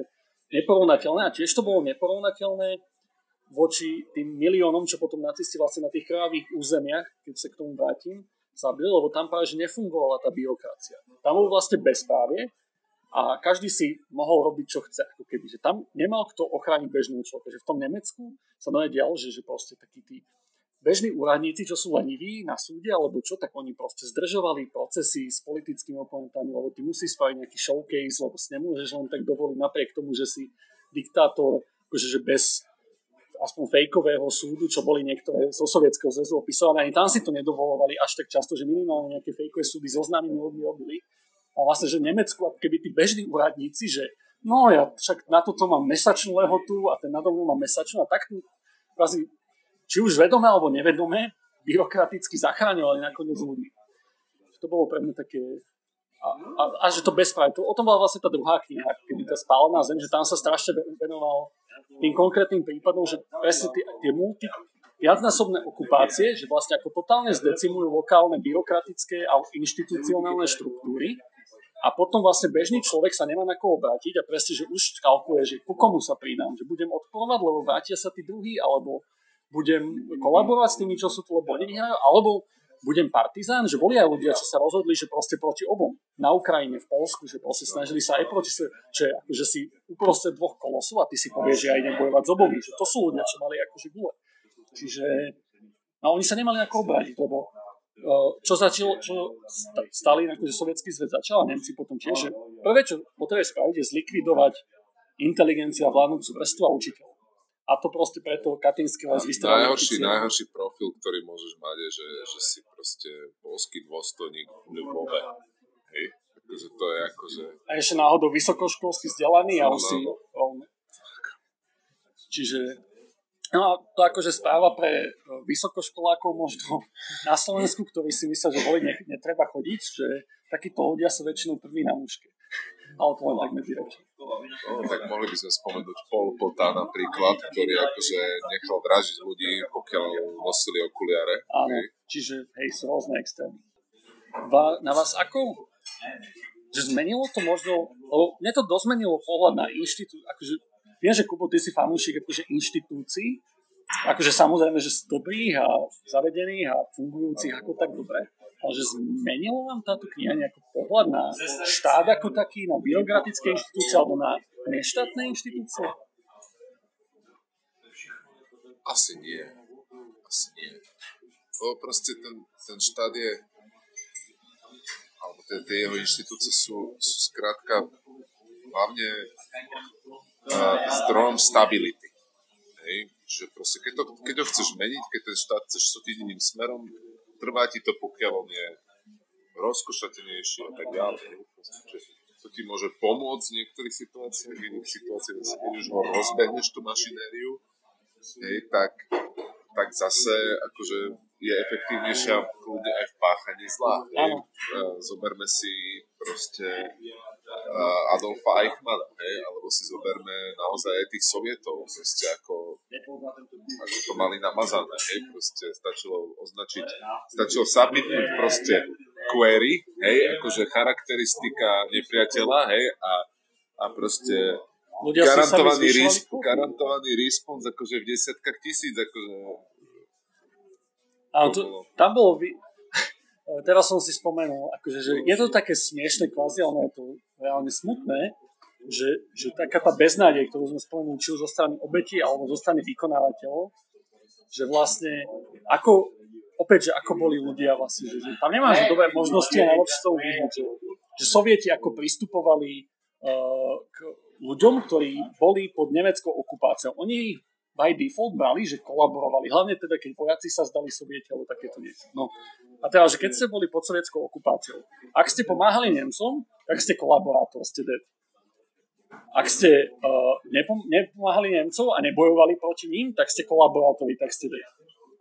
neporovnateľné a tiež to bolo neporovnateľné voči tým miliónom, čo potom nacisti vlastne na tých krvavých územiach, keď sa k tomu vrátim, zabili, lebo tam práve že nefungovala tá byrokracia. Tam bolo vlastne bezprávie, a každý si mohol robiť, čo chce. Ako keby, že tam nemal kto ochrániť bežného človeka. Že v tom Nemecku sa mnohé dialo, že, že proste takí tí bežní úradníci, čo sú leniví na súde, alebo čo, tak oni proste zdržovali procesy s politickými oponentami, lebo ty musíš spraviť nejaký showcase, lebo si nemôžeš len tak dovoliť napriek tomu, že si diktátor, akože že bez aspoň fejkového súdu, čo boli niektoré zo sovietského zväzu opisované, ani tam si to nedovolovali až tak často, že minimálne nejaké fejkové súdy so známymi robili a vlastne, že Nemecku, ako keby tí bežní úradníci, že no ja však na toto mám mesačnú lehotu a ten nadomu mám mesačnú a tak vlastne, či už vedome alebo nevedome, byrokraticky zachráňovali nakoniec ľudí. To bolo pre mňa také a, a, a že to bezpráve. To, o tom bola vlastne tá druhá kniha, kedy tá spálená zem, že tam sa strašne venoval tým konkrétnym prípadom, že presne tie, tie multi, viacnásobné okupácie, že vlastne ako totálne zdecimujú lokálne byrokratické a inštitucionálne štruktúry a potom vlastne bežný človek sa nemá na koho obrátiť a presne, že už kalkuluje, že ku komu sa pridám, že budem odporovať, lebo vrátia sa tí druhí, alebo budem kolaborovať s tými, čo sú tu, lebo oni alebo budem partizán, že boli aj ľudia, čo sa rozhodli, že proste proti obom. Na Ukrajine, v Polsku, že proste snažili sa aj proti sa, že akože si uprostred dvoch kolosov a ty si povieš, že ja idem bojovať s obomi, že to sú ľudia, čo mali akože gule. Čiže no, oni sa nemali ako obrátiť, lebo čo začalo, čo Stalin, akože sovietský zväz začal a Nemci potom tiež, že prvé, čo potrebuje spraviť, je zlikvidovať inteligencia, vládnúcu vrstvu a učiteľ. A to proste preto Katinský les vystrelil. Najhorší, najhorší profil, ktorý môžeš mať, je, že, že si proste polský dôstojník v Ľubove. Hej? Akože to je akože... A ešte náhodou vysokoškolsky vzdelaný a no, si... Čiže No a to akože správa pre e, vysokoškolákov možno na Slovensku, ktorí si myslia, že voliť netreba chodiť, že takíto ľudia sú väčšinou prví na muške. Ale to len tak medzi. No, tak mohli by sme spomenúť Paul Pota napríklad, ktorý akože nechal vražiť ľudí, pokiaľ nosili okuliare. Áno, hej. čiže hej, sú rôzne extrémy. Va, na vás ako? Že zmenilo to možno, lebo mne to dozmenilo pohľad na inštitút, akože Viem, že Kubo, ty si fanúšik akože inštitúcií, akože samozrejme, že z dobrých a zavedených a fungujúcich ako tak dobre, ale že zmenilo vám táto kniha nejaký pohľad na štát ako taký, na byrokratické inštitúcie alebo na neštátne inštitúcie? Asi nie. Asi nie. Lebo proste ten, ten štát je alebo tie, tie jeho inštitúcie sú, sú skrátka hlavne zdrojom stability. Hej? Že proste, keď, to, keď to chceš meniť, keď ten štát chceš sútiť iným smerom, trvá ti to, pokiaľ on je rozkošatenejší a tak ďalej. to ti môže pomôcť v niektorých situáciách, v iných situáciách, keď už ho rozbehneš tú mašinériu, hej, tak, tak zase akože je efektívnejšia kľudne aj v páchaní zla. Hej. Zoberme si proste Adolfa Eichmana, hej, alebo si zoberme naozaj aj tých sovietov, proste ako, ako to mali namazané, hej, proste stačilo označiť, stačilo submitnúť proste query, hej, akože charakteristika nepriateľa, hej, a, a proste Ľudia garantovaný, resp, garantovaný response akože v desiatkách tisíc, akože ale to, tam bolo, vy... teraz som si spomenul, akože, že je to také smiešne kvázi, ale je to reálne smutné, že, že taká tá beznádej, ktorú sme spomenuli, či už zo strany obeti alebo zo strany vykonávateľov, že vlastne ako, opäť, že ako boli ľudia vlastne, že, že tam nemáš dobré možnosti a najlepšie sa že, že sovieti ako pristupovali uh, k ľuďom, ktorí boli pod nemeckou okupáciou. Oni ich by default brali, že kolaborovali. Hlavne teda, keď vojaci sa zdali sovieti alebo takéto niečo. No. A teda, že keď ste boli pod sovietskou okupáciou, ak ste pomáhali Nemcom, tak ste kolaborátor, ste dead. Ak ste uh, nepom- nepomáhali Nemcov a nebojovali proti ním, tak ste kolaborátori, tak ste dead.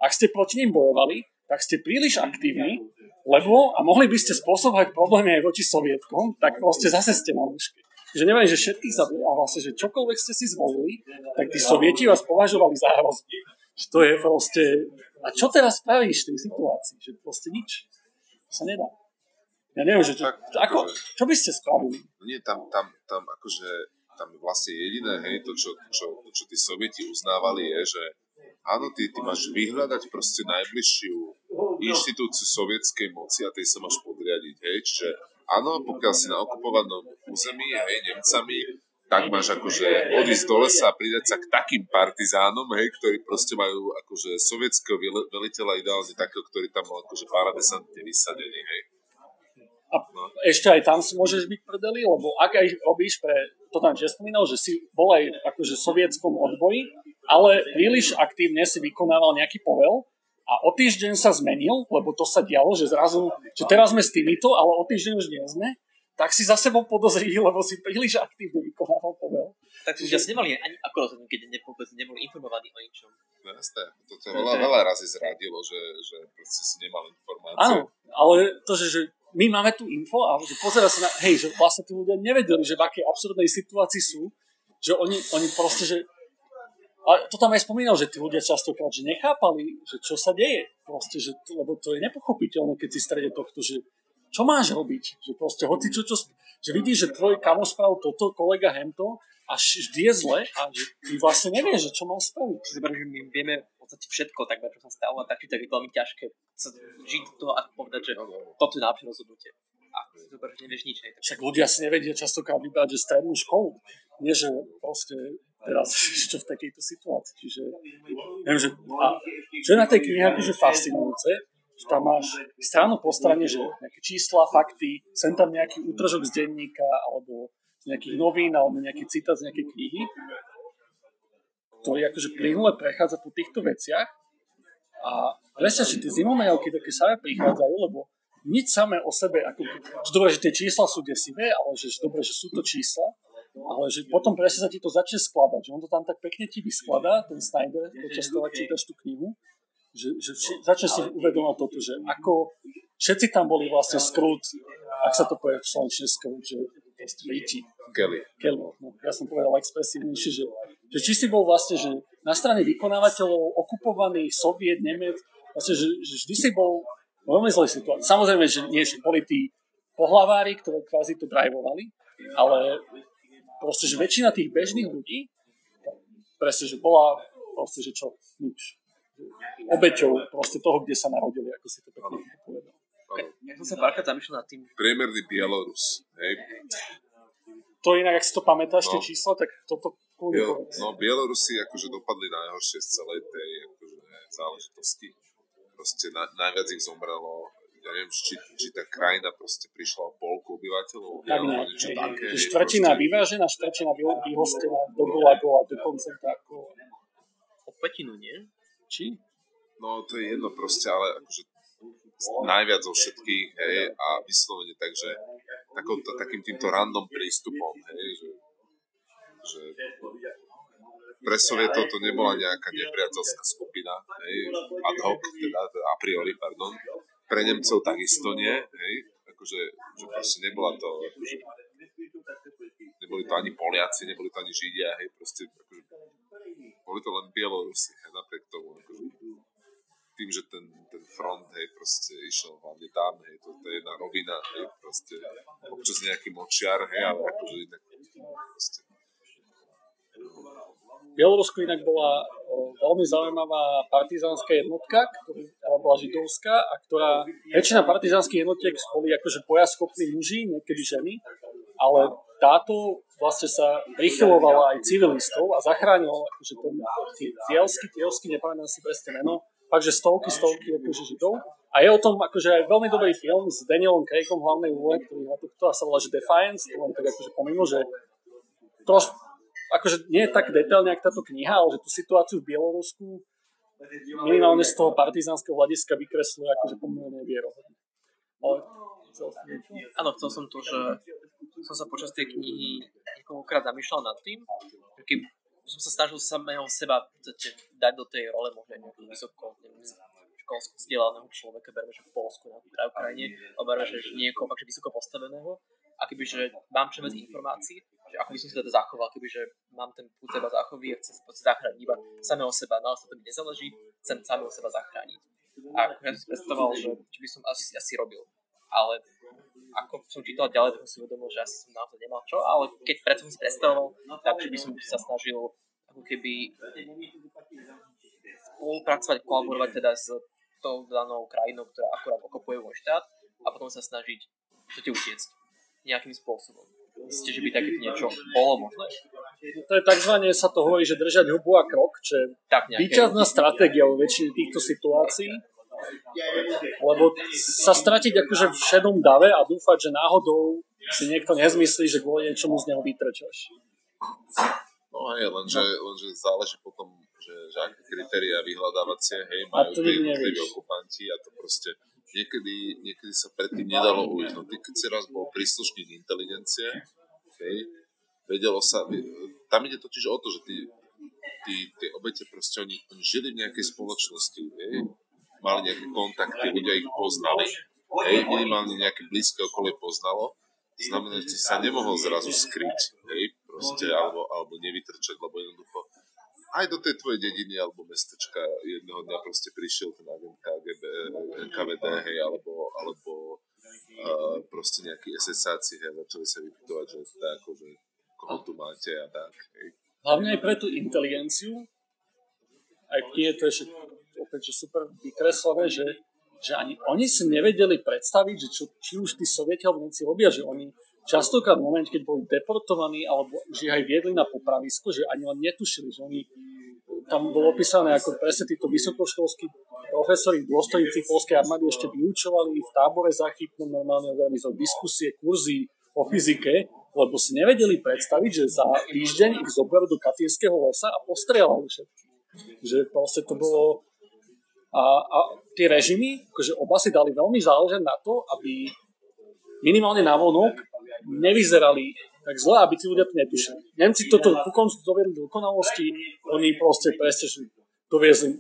Ak ste proti ním bojovali, tak ste príliš aktívni, lebo, a mohli by ste spôsobovať problémy aj voči sovietkom, tak proste zase ste na muške že neviem, že všetkých zabili a vlastne, že čokoľvek ste si zvolili, tak tí sovieti vás považovali za hrozbu. Že to je proste... A čo teraz spravíš v tej situácii? Že proste nič. To sa nedá. Ja neviem, že čo, tak, ako, čo by ste spravili? Nie, tam, tam, tam akože tam vlastne jediné, hej, to čo, čo, to, čo tí sovieti uznávali je, že áno, ty, ty máš vyhľadať proste najbližšiu inštitúciu sovietskej moci a tej sa máš podriadiť, hej, čiže áno, pokiaľ si na okupovanom území, hej, Nemcami, tak máš akože odísť do lesa a pridať sa k takým partizánom, hej, ktorí proste majú akože sovietského veliteľa ideálne takého, ktorý tam mal akože paradesantne vysadený, hej. A no. ešte aj tam si môžeš byť prdeli, lebo ak aj robíš pre, to tam že spomínal, že si bol aj akože sovietskom odboji, ale príliš aktívne si vykonával nejaký povel, a o týždeň sa zmenil, lebo to sa dialo, že zrazu, že teraz sme s týmito, ale o týždeň už nie sme, tak si za sebou podozrili, lebo si príliš aktívne vykonával povel. Tak si asi nemali ani ako rozhodnúť, keď ne, vôbec neboli informovaní o ničom. No jasné, toto veľa, veľa razy zradilo, že, že proste si nemal informácie. Áno, ale to, že, že my máme tu info a že pozera sa na, hej, že vlastne tí ľudia nevedeli, že v akej absurdnej situácii sú, že oni, oni proste, že a to tam aj spomínal, že tí ľudia častokrát, že nechápali, že čo sa deje. Proste, že, lebo to je nepochopiteľné, keď si v strede tohto, že čo máš robiť? Že proste, hoci čo, čo, že vidíš, že tvoj kamo spravil toto, kolega hento a vždy je zle a že ty vlastne nevieš, že čo máš spraviť. Si zober, že my vieme v podstate všetko, tak čo sa stalo a tak, tak je veľmi ťažké sa žiť do toho a povedať, že toto je najlepšie rozhodnutie. A si zober, že nevieš nič. Hej. Však ľudia si nevedia častokrát vybrať, že strednú školu. Nie, že proste teraz čo v takejto situácii. Čiže viem, že, a, čo je na tej knihe akože fascinujúce, že tam máš stranu po strane, že nejaké čísla, fakty, sem tam nejaký útržok z denníka alebo z nejakých novín alebo nejaký citát z nejakej knihy, ktorý akože plynule prechádza po týchto veciach a presne, že tie zimomajovky také same prichádzajú, lebo nič samé o sebe, ako, že dobre, že tie čísla sú desivé, ale že, že dobre, že sú to čísla, ale že potom presne sa ti to začne skladať, že on to tam tak pekne ti vyskladá, ten Snyder, počas toho, čítaš tú knihu, že, že začne si uvedomať toto, že ako všetci tam boli vlastne skrút, ak sa to povie v slnečne skrút, že Viti. Kelly. Kelly. No, ja som povedal expresívnejšie, že, že či si bol vlastne, že na strane vykonávateľov okupovaný soviet, Nemec, vlastne, že, že vždy si bol veľmi zlej situácii. Samozrejme, že nie, že boli tí pohlavári, ktorí kvázi to drivovali, ale proste, že väčšina tých bežných ľudí, presne, že bola proste, že čo, nič. Obeťou proste toho, kde sa narodili, ako si to pekne povedal. Ja som sa párkrát zamýšľal nad tým. Priemerný Bielorus, hej. To inak, ak si to pamätáš, no. tie čísla, tak toto Biel, No, Bielorusi akože dopadli najhoršie z celej tej akože, záležitosti. Proste na, najviac ich zomrelo ja neviem, či, či tá krajina proste prišla o polku obyvateľov, tak ne, niečo hej, také. Štvrtina proste... vyvážená, štvrtina vyhostená do Gulagu a do koncerta ako... O petinu, nie? Či? No to je jedno proste, ale akože najviac zo všetkých, hej, a vyslovene tak, že takou, takým týmto random prístupom, hej, že, že pre Sovietov to nebola nejaká nepriateľská skupina, hej, ad hoc, teda a priori, pardon, pre Nemcov takisto nie, hej, akože, že proste nebola to, akože, neboli to ani Poliaci, neboli to ani Židia, hej, proste, akože, boli to len Bielorusi, hej, napriek tomu, akože, tým, že ten, ten front, hej, proste išiel hlavne tam, hej, to, to je jedna rovina, hej, proste, občas nejaký močiar, hej, ale akože inak, proste, Bielorusko inak bola veľmi zaujímavá partizánska jednotka, ktorá bola židovská a ktorá, väčšina partizánskych jednotiek boli akože bojaschopní muži, niekedy ženy, ale táto vlastne sa prichylovala aj civilistov a zachránila akože ten Tielsky, Tielsky, nepamätám si presne meno, takže stovky, stovky akože židov. A je o tom akože aj veľmi dobrý film s Danielom Craigom hlavnej úlohe, ktorý na to, ktorá sa volá že Defiance, to len tak akože pomimo, že troš, akože nie je tak detailne, ako táto kniha, ale že tú situáciu v Bielorusku minimálne z toho partizánskeho hľadiska vykresluje akože pomerne vierohodne. Ale Áno, chcel som to, že som sa počas tej knihy niekoľkokrát zamýšľal nad tým, že keď som sa snažil samého seba dať do tej role možno nejakého vysoko školsko vzdelaného človeka, berme, že v Polsku, na Ukrajine, berme, že niekoho fakt, že vysoko postaveného, a kebyže mám čo viac informácií, že ako by som si teda zachoval, kebyže mám ten púd seba zachový a chcem sa zachrániť iba samého seba, no sa to mi nezáleží, chcem samého seba zachrániť. A ako ja som si predstavoval, že či by som asi, asi robil. Ale ako som čítal ďalej, tak som si uvedomil, že asi som naozaj nemal čo, ale keď predtým som si predstavoval, tak by som sa snažil ako keby spolupracovať, kolaborovať teda s tou danou krajinou, ktorá akurát okopuje môj štát a potom sa snažiť chcete utiecť nejakým spôsobom. Myslíte, že by takéto niečo bolo možné? To je takzvané, sa to hovorí, že držať hubu a krok, čo je tak výťazná stratégia vo väčšine týchto situácií. Lebo sa stratiť akože v šedom dave a dúfať, že náhodou si niekto nezmyslí, že kvôli niečomu z neho vytrčaš. No hej, lenže, lenže záleží potom, že, že aké kritéria vyhľadávacie, hej, majú tí okupanti a to proste niekedy, niekedy sa predtým nedalo ujsť. No ty, keď si raz bol príslušník inteligencie, okay, vedelo sa, tam ide totiž o to, že tí, tí obete proste, oni, oni žili v nejakej spoločnosti, hej, mali nejaké kontakty, ľudia ich poznali, hej, minimálne nejaké blízke okolie poznalo, znamená, že sa nemohol zrazu skryť, hej, proste, alebo, alebo nevytrčať, lebo jednoducho aj do tej tvojej dediny alebo mestečka jedného dňa proste prišiel ten agent KGB, KVD, hej, alebo, alebo uh, proste nejakí SSáci, hej, začali sa vypytovať, že tak, že koho tu máte a tak, hej. Hlavne aj pre tú inteligenciu, aj v knihe to je opäť, že super vykreslené, že, že ani oni si nevedeli predstaviť, že čo, či už tí sovieti alebo Nemci robia, že oni častokrát v momente, keď boli deportovaní alebo že aj viedli na popravisko, že ani len netušili, že oni tam bolo opísané, ako presne títo vysokoškolskí profesori, dôstojníci polskej armády ešte vyučovali v tábore zachytnom normálne organizovať diskusie, kurzy o fyzike, lebo si nevedeli predstaviť, že za týždeň ich zoberú do Katínskeho lesa a postrieľajú všetky. Že proste to bolo... A, a tie režimy, akože oba si dali veľmi záležať na to, aby minimálne na vonok nevyzerali tak zle, aby tí ľudia to netušili. Nemci toto ku koncu dovedli do dokonalosti, oni proste presne, že doviezli, e,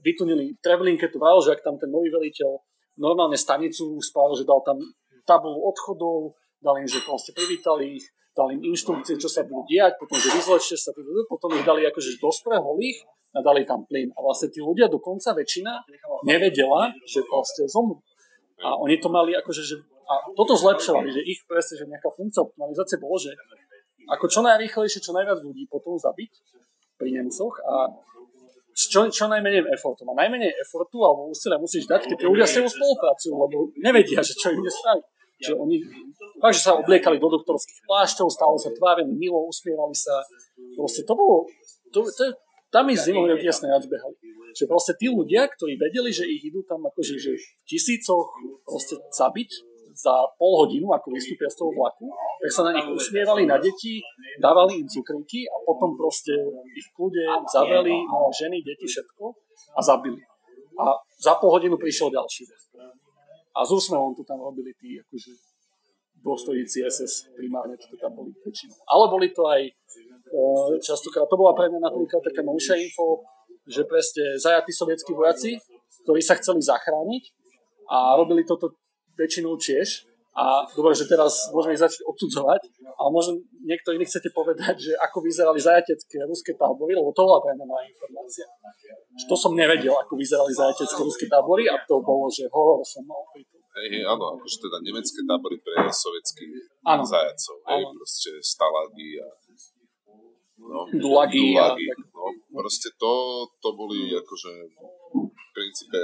vytunili v Treblinke to vralo, že ak tam ten nový veliteľ normálne stanicu spravil, že dal tam tabulu odchodov, dal im, že proste privítali ich, dal im inštrukcie, čo sa budú diať, potom, že vyzlečte sa, potom ich dali akože dosť preholých a dali tam plyn. A vlastne tí ľudia dokonca väčšina nevedela, že proste zomrú. A oni to mali akože, že a toto zlepšovali, že ich presne, že nejaká funkcia optimalizácie bolo, že ako čo najrýchlejšie, čo najviac ľudí potom zabiť pri Nemcoch a čo, čo najmenej effortu. A najmenej effortu alebo úsilia musíš dať, keď ľudia s tebou spolupracujú, lebo nevedia, že čo im ide spraviť. Že oni fakt, sa obliekali do doktorských plášťov, stále sa tvárili milo, usmievali sa. Proste to bolo, to, to, tam mi zimom jasne nadbehali. Že proste tí ľudia, ktorí vedeli, že ich idú tam akože že v tisícoch proste zabiť, za pol hodinu, ako vystúpia z toho vlaku, tak sa na nich usmievali na deti, dávali im cukríky a potom proste ich kľude zavreli na ženy, deti, všetko a zabili. A za pol hodinu prišiel ďalší. A z úsmevom tu tam robili tí akože dôstojníci SS primárne, to tam boli väčšinou. Ale boli to aj častokrát, to bola pre mňa napríklad taká novšia info, že presne zajatí sovietskí vojaci, ktorí sa chceli zachrániť a robili toto väčšinou tiež. A dobre, že teraz môžeme ich začať odsudzovať, ale možno niekto iný chcete povedať, že ako vyzerali zajatecké ruské tábory, lebo to bola pre mňa moja informácia. To som nevedel, ako vyzerali zajatecké ruské tábory a to bolo, že horor som mal pri tom. Hej, hej, áno, akože teda nemecké tábory pre sovietských zajacov, hej, proste stalagy a no, dulagy, dulagy a, no, proste to, to boli akože v princípe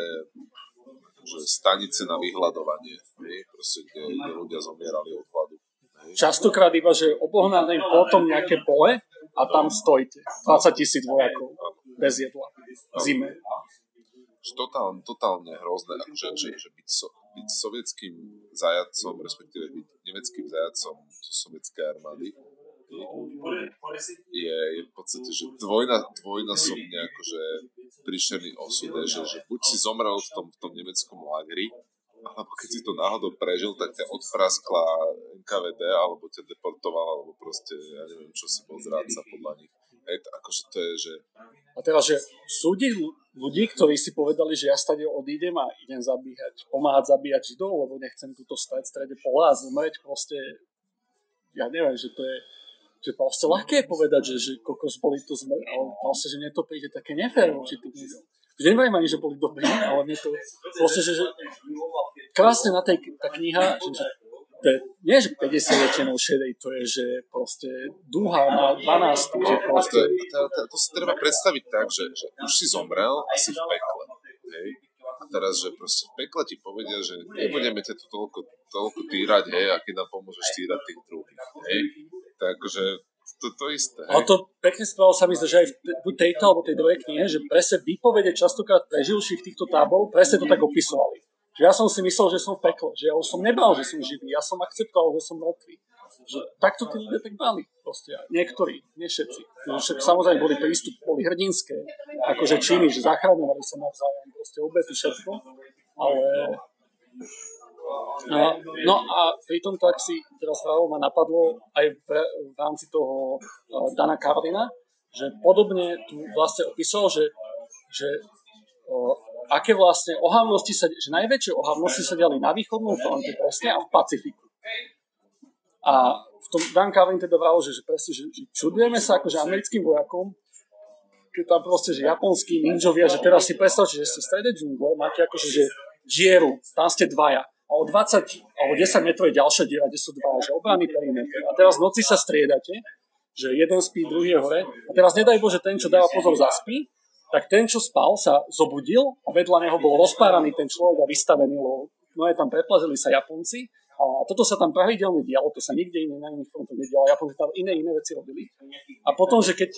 že stanice na vyhľadovanie, proste, kde, kde ľudia zomierali od hladu. Častokrát iba, že obohnané potom nejaké pole a tam stojte. 20 tisíc vojakov bez jedla v zime. Totálne, totálne hrozné, že, že, že byť, so, byť sovietským zajacom, respektíve byť nemeckým zajacom zo sovietskej armády, je, je v podstate, že dvojna, dvojnásobne akože príšerný osud, že, že buď si zomrel v tom, v tom nemeckom lágri, alebo keď si to náhodou prežil, tak ťa odpraskla NKVD, alebo ťa deportoval, alebo proste, ja neviem, čo si bol zrádca podľa nich. Hej, to, akože to je, že... A teraz, že súdi ľudí, ktorí si povedali, že ja stade odídem a idem zabíhať, pomáhať zabíjať Židov, lebo nechcem túto stať v strede pola a zomrieť, proste, ja neviem, že to je že proste ľahké je povedať, že, že kokos boli to zmer, ale proste, že mne to príde také nefér voči tým ľuďom. Že neviem ani, že boli dobrí, ale mne to proste, že, že krásne na tej tá kniha, že, že to je, nie že 50 väčšinou šedej, to je, že proste dúha na 12, že proste... To, to, to, to si treba predstaviť tak, že, že už si zomrel a si v pekle. Hej? A teraz, že proste v pekle ti povedia, že nebudeme ťa tu toľko, toľko týrať, hej, a keď nám pomôžeš týrať tých druhých. Hej? Tak akože to, to isté. Ale to pekne spravilo sa mi, že aj v buď tejto alebo tej druhej knihe, že presne výpovede častokrát preživších týchto táborov presne to tak opisovali. Že ja som si myslel, že som v že ja už som nebal, že som živý, ja som akceptoval, že som mŕtvý. Že takto tí ľudia tak mali. Proste. Niektorí, nie všetci. Však samozrejme boli prístup, boli hrdinské, akože činy, že zachraňovali sa navzájom, proste obety všetko. Ale No, no a pri tom tak si teraz právo ma napadlo aj v, v rámci toho uh, Dana Karlina, že podobne tu vlastne opisoval, že, že uh, aké vlastne ohavnosti sa, že najväčšie ohavnosti sa diali na východnom fronte presne a v Pacifiku. A v tom Dan Carlin teda vral, že, že presne, že, že čudujeme sa akože americkým vojakom, keď tam proste, že japonskí ninjovia, že teraz si predstavte, že ste v strede džungle, máte akože, že dieru, tam ste dvaja. A o 20 alebo 10 metrov je ďalšia diera, kde sú dvaja, že obranný perimeter. A teraz v noci sa striedate, že jeden spí, druhý je hore. A teraz nedaj Bože, ten, čo dáva pozor, zaspí, tak ten, čo spal, sa zobudil a vedľa neho bol rozpáraný ten človek a vystavený, lebo no tam preplazili sa Japonci a toto sa tam pravidelne dialo, to sa nikde iné na iných frontoch nedialo. Japonci tam iné iné veci robili. A potom, že keď,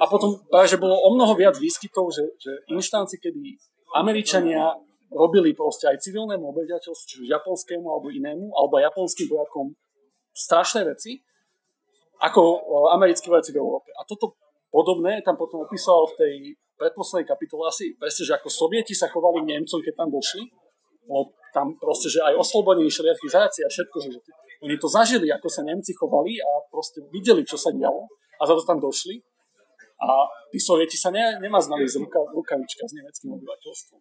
a potom práve, že bolo o mnoho viac výskytov, že, že inštanci, kedy Američania robili proste aj civilnému obeďateľstvu, či už japonskému alebo inému, alebo japonským vojakom strašné veci, ako americkí vojaci v Európe. A toto podobné tam potom opísal v tej predposlednej kapitole asi presne, že ako sovieti sa chovali Nemcom, keď tam došli, lebo tam proste, že aj oslobodenie šriatkizácia a všetko, že oni to zažili, ako sa Nemci chovali a proste videli, čo sa dialo a za to tam došli. A tí sovieti sa ne, nemaznali z ruka, rukavička s nemeckým obyvateľstvom.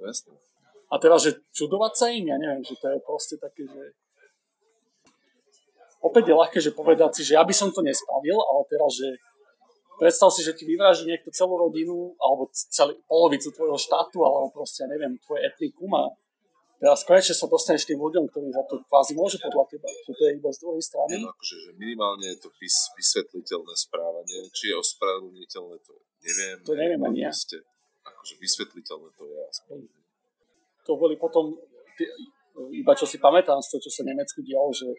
Jasne. A teraz, že čudovať sa im, ja neviem, že to je proste také, že opäť je ľahké, že povedať si, že ja by som to nespravil, ale teraz, že predstav si, že ti vyvraží niekto celú rodinu alebo celý, polovicu tvojho štátu alebo proste, neviem, tvoje etnikum a teraz konečne sa dostaneš tým ľuďom, ktorí za to kvázi môžu podľa teba, že to je iba z druhej strany. No, akože, že minimálne je to vys- vysvetliteľné správanie, či je ospravedlniteľné, to neviem. To neviem ani ja. Ste, akože vysvetliteľné to je aspoň. To boli potom, iba čo si pamätám z toho, čo sa Nemecku dialo, že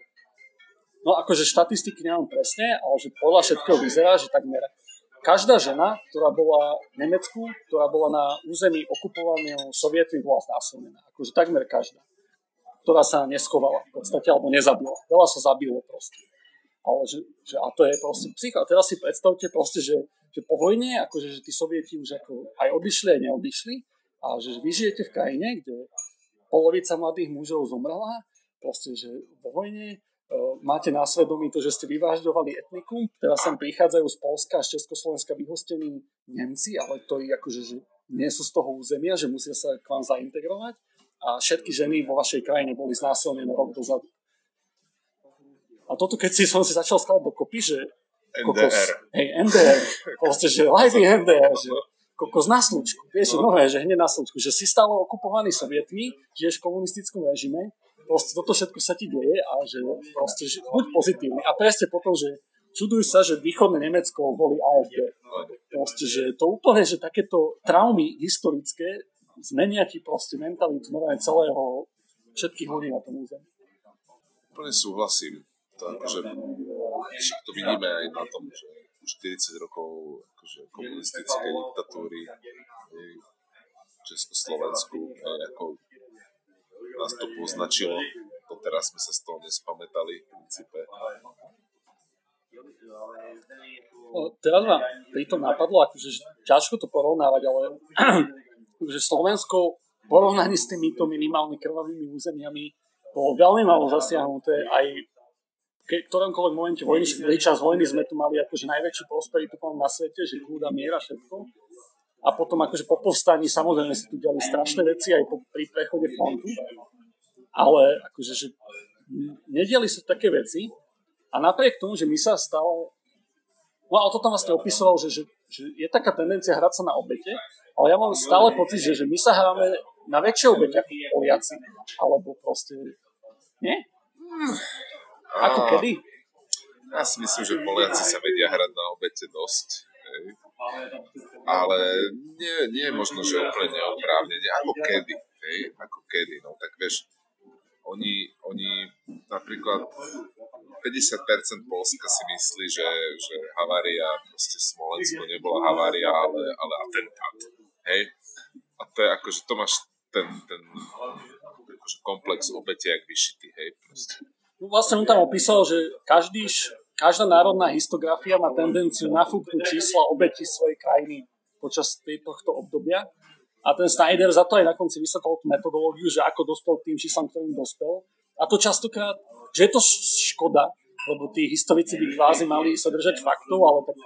No akože štatistiky nemám presne, ale že podľa všetkého vyzerá, že takmer každá žena, ktorá bola v Nemecku, ktorá bola na území okupovaného sovietmi, bola znásilnená. Akože takmer každá. Ktorá sa neskovala v podstate, alebo nezabila. Veľa sa zabilo proste. Ale že, že a to je proste psycho. A teraz si predstavte proste, že, že po vojne, akože že tí sovieti už ako aj odišli, aj neodišli, a že vy žijete v krajine, kde polovica mladých mužov zomrela, proste, že vo vojne máte na svedomí to, že ste vyvážďovali etnikum, teraz sem prichádzajú z Polska a z Československa vyhostení Nemci, ale to je akože, že nie sú z toho územia, že musia sa k vám zaintegrovať a všetky ženy vo vašej krajine boli znásilnené rok dozadu. A toto, keď si som si začal skladať dokopy, že NDR. Kokos, hej, NDR, proste, že live in NDR, že kokos na slučku, vieš, no. nové, že hneď na slučku, že si stále okupovaný sovietmi, žiješ v komunistickom režime proste toto všetko sa ti deje a že proste, že buď pozitívny. A presne potom, že čudujú sa, že východné Nemecko boli AFD. Proste, že to úplne, že takéto traumy historické zmenia ti proste mentalitu nové celého všetkých ľudí na tom území. Úplne súhlasím. To, akože, však to vidíme aj na tom, že už 40 rokov akože, komunistické diktatúry v Československu ako nás to poznačilo. To teraz sme sa z toho nespamätali v princípe. No, teraz ma pri tom napadlo, akože ťažko to porovnávať, ale že Slovensko v porovnaní s týmito minimálne krvavými územiami bolo veľmi malo zasiahnuté aj v ktoromkoľvek momente vojny, čas vojny sme tu mali akože najväčšiu prosperitu na svete, že kľúda, miera, všetko. A potom akože po povstaní samozrejme si tu diali strašné veci aj po, pri prechode frontu. Ale akože, že nediali sa také veci a napriek tomu, že my sa stále No a to tam vlastne opisoval, že, že, že je taká tendencia hrať sa na obete, ale ja mám stále pocit, že, že my sa hráme na väčšie obete ako Poliaci. Alebo proste... Nie? Ako kedy? Ja si myslím, že Poliaci sa vedia hrať na obete dosť. Hej ale nie, nie je možno, že úplne neoprávnene, ako kedy, hej, ako kedy, no tak vieš, oni, oni napríklad 50% Polska si myslí, že, že havária, proste Smolensko nebola havária, ale, ale atentát, hej, a to je ako, že to máš ten, ten akože komplex obete jak vyšitý, hej, proste. No vlastne on tam opísal, že každý, každá národná histografia má tendenciu nafúknuť čísla obeti svojej krajiny počas tohto obdobia. A ten Snyder za to aj na konci vysvetlil tú metodológiu, že ako dospel k tým číslam, ktorým dospel. A to častokrát, že je to škoda, lebo tí historici by kvázi mali sa držať faktov, ale tak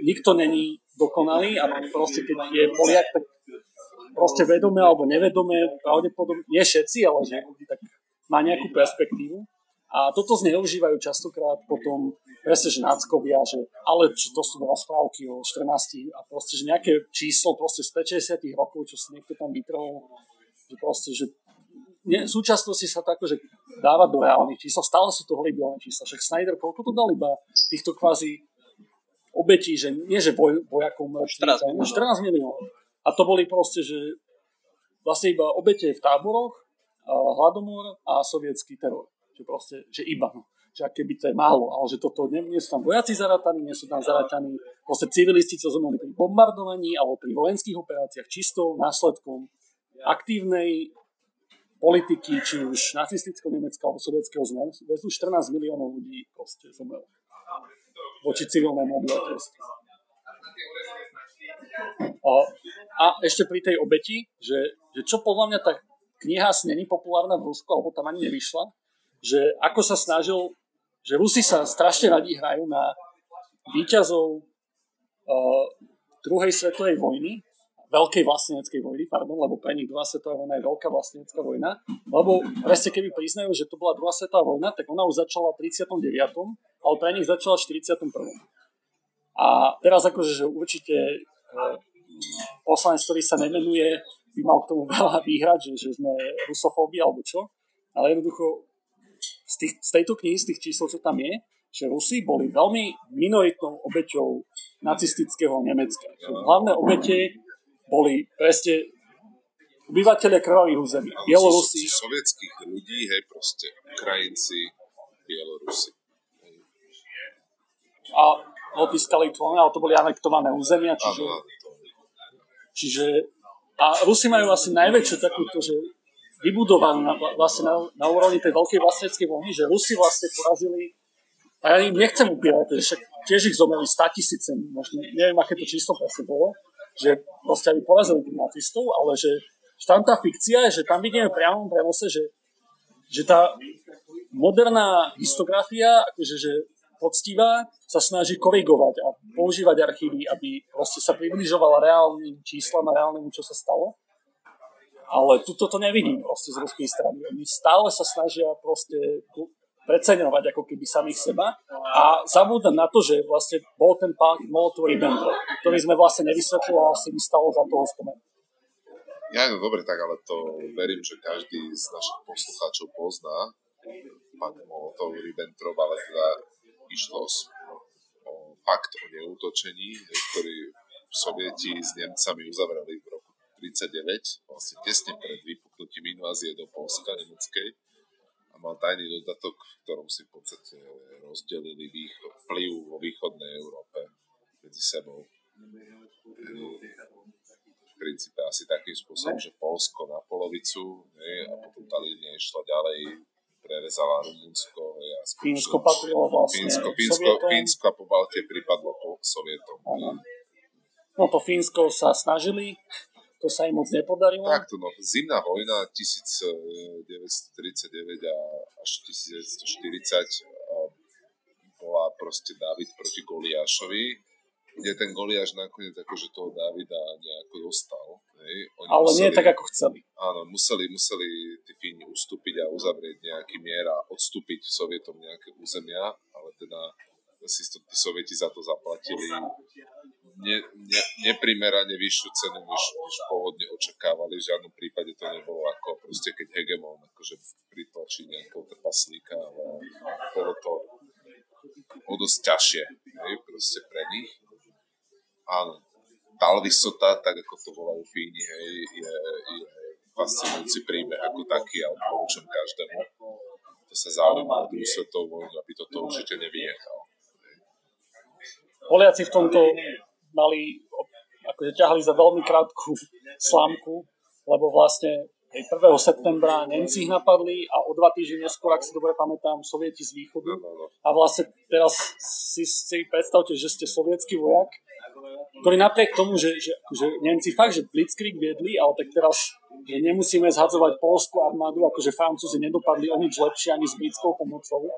nikto není dokonalý a proste keď je Poliak, tak proste vedome alebo nevedome, pravdepodobne, nie všetci, ale že tak má nejakú perspektívu. A toto zneužívajú častokrát potom presne, že náckovia, že ale čo to sú rozprávky o 14 a proste, že nejaké číslo proste z 50 rokov, čo si niekto tam vytrhol, že proste, že nie, v súčasnosti sa to akože dáva do reálnych čísel, stále sú to holibilné čísla, však Snyder koľko to dal iba týchto kvázi obetí, že nie že boj, vojakov mŕtvych, 14, 14 miliónov. A to boli proste, že vlastne iba obete v táboroch, hladomor a sovietský teror. Že proste, že iba. No že keby to je málo, ale že toto nie, nie sú tam vojaci zarataní, nie sú tam zarataní proste civilisti, čo zomreli pri bombardovaní alebo pri vojenských operáciách čistou následkom aktívnej politiky, či už nacistického Nemecka alebo sovietského zväzu, 14 miliónov ľudí proste zomrelo voči civilnému obyvateľstvu. A, a ešte pri tej obeti, že, že čo podľa mňa tá kniha asi není populárna v Rusku, alebo tam ani nevyšla, že ako sa snažil že Rusi sa strašne radi hrajú na výťazov uh, druhej svetovej vojny, veľkej vlastneneckej vojny, pardon, lebo pre nich druhá svetová vojna je veľká vlastnenecká vojna, lebo presne keby priznajú, že to bola druhá svetová vojna, tak ona už začala v 39., ale pre nich začala v 41. A teraz akože, že určite uh, poslanec, ktorý sa nemenuje, by mal k tomu veľa výhrať, že, že sme rusofóbi alebo čo, ale jednoducho z, tých, z tejto knihy, z tých čísel, čo tam je, že Rusi boli veľmi minoritnou obeťou nacistického Nemecka. Hlavné obete boli presne obyvateľia krvavých území. Bielorusi. Sovietských ľudí, hej, proste Ukrajinci, Bielorusi. A odpískali to, ale to boli anektované územia, čiže, čiže a Rusi majú asi najväčšiu takúto, že vybudovaný na, vlastne na, na úrovni tej veľkej vlastneckej vojny, že Rusi vlastne porazili a ja im nechcem upierať, že však tiež ich zomreli 100 tisíce, možno, neviem, aké to číslo presne bolo, že proste aby porazili tých nacistov, ale že, že tam tá fikcia je, že tam vidíme priamo prenose, že, že tá moderná histografia, akože, že poctivá, sa snaží korigovať a používať archívy, aby proste sa približovala reálnym číslam a reálnemu, čo sa stalo. Ale tu toto nevidím proste z ruskej strany. Oni stále sa snažia proste preceňovať ako keby samých seba a zabúdam na to, že vlastne bol ten pán Molotov Ribbentrop, ktorý sme vlastne nevysvetlili a asi by stalo za toho spomenúť. Ja, no dobre, tak ale to verím, že každý z našich poslucháčov pozná pán Molotov Ribbentrop, ale teda išlo o pakt o neútočení, ktorý Sovieti s Nemcami uzavreli v 39, vlastne tesne pred vypuknutím invázie do Polska nemeckej a mal tajný dodatok, v ktorom si v podstate rozdelili východ, vplyv vo východnej Európe medzi sebou. V princípe asi takým spôsobom, že Polsko na polovicu ne, a potom tá línia išla ďalej, prerezala Rumunsko. Ja Fínsko patrilo vlastne Fínsko, Fínsko, Fínsko a po Baltie pripadlo po Sovietom. No to Fínsko sa snažili to sa im moc nepodarilo. Takto, no, zimná vojna 1939 a až 1940 bola proste David proti Goliášovi, kde ten Goliáš nakoniec akože toho Davida nejako dostal. Hej. Oni Ale museli, nie tak, ako chceli. Áno, museli, museli tí Fíni ustúpiť a uzavrieť nejaký mier a odstúpiť Sovietom nejaké územia, ale teda si to tí Sovieti za to zaplatili ne, ne, neprimerane vyššiu cenu, než, než pôvodne očakávali. V žiadnom prípade to nebolo ako proste keď hegemon akože pritlačí nejakého trpaslíka, ale bolo to o dosť ťažšie hej, proste pre nich. Áno, Talvisota, tak ako to volajú Fíni, hej, je, je fascinujúci príbeh ako taký a odporúčam každému, kto sa zaujíma o druhú svetovú vojnu, aby toto určite nevynechal. Poliaci v tomto mali, akože ťahali za veľmi krátku slámku, lebo vlastne 1. septembra Nemci ich napadli a o dva týždne neskôr, ak si dobre pamätám, Sovieti z východu. A vlastne teraz si, si predstavte, že ste sovietský vojak, ktorý napriek tomu, že, že, že Nemci fakt, že Blitzkrieg viedli, ale tak teraz že nemusíme zhadzovať polskú armádu, akože Francúzi nedopadli o nič lepšie ani s britskou pomocou.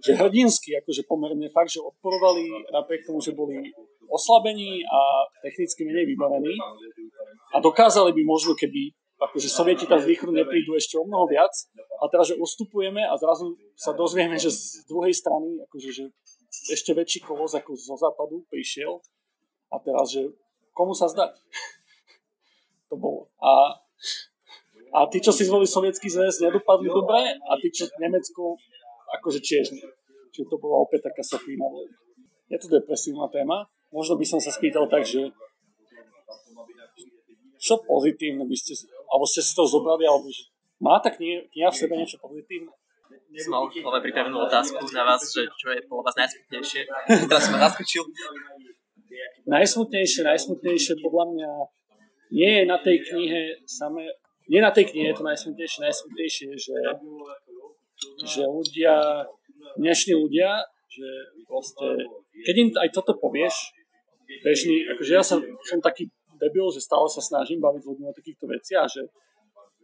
Že hrdinsky, akože pomerne fakt, že odporovali napriek tomu, že boli oslabení a technicky menej vybavení a dokázali by možno, keby akože sovieti tam z východu neprídu ešte o mnoho viac a teraz, že ustupujeme a zrazu sa dozvieme, že z druhej strany akože, že ešte väčší kolos ako zo západu prišiel a teraz, že komu sa zdať? to bolo. A, a tí, čo si zvolili sovietský zväz, nedopadli dobre a tí, čo Nemecko, akože tiež nie. Čiže to bola opäť taká safína. Je to depresívna téma. Možno by som sa spýtal tak, že čo pozitívne by ste, alebo ste si to zobrali, alebo že má tá kniha, kniha v sebe niečo pozitívne? Som mal v pripravenú otázku na vás, že čo je podľa vás najsmutnejšie. Teraz som ma zaskočil. Najsmutnejšie, najsmutnejšie podľa mňa nie je na tej knihe samé, nie na tej knihe je to najsmutnejšie, najsmutnejšie, že, že ľudia, dnešní ľudia, že proste, keď im aj toto povieš, bežný, akože ja som, som taký debil, že stále sa snažím baviť ľuďmi o takýchto veciach, že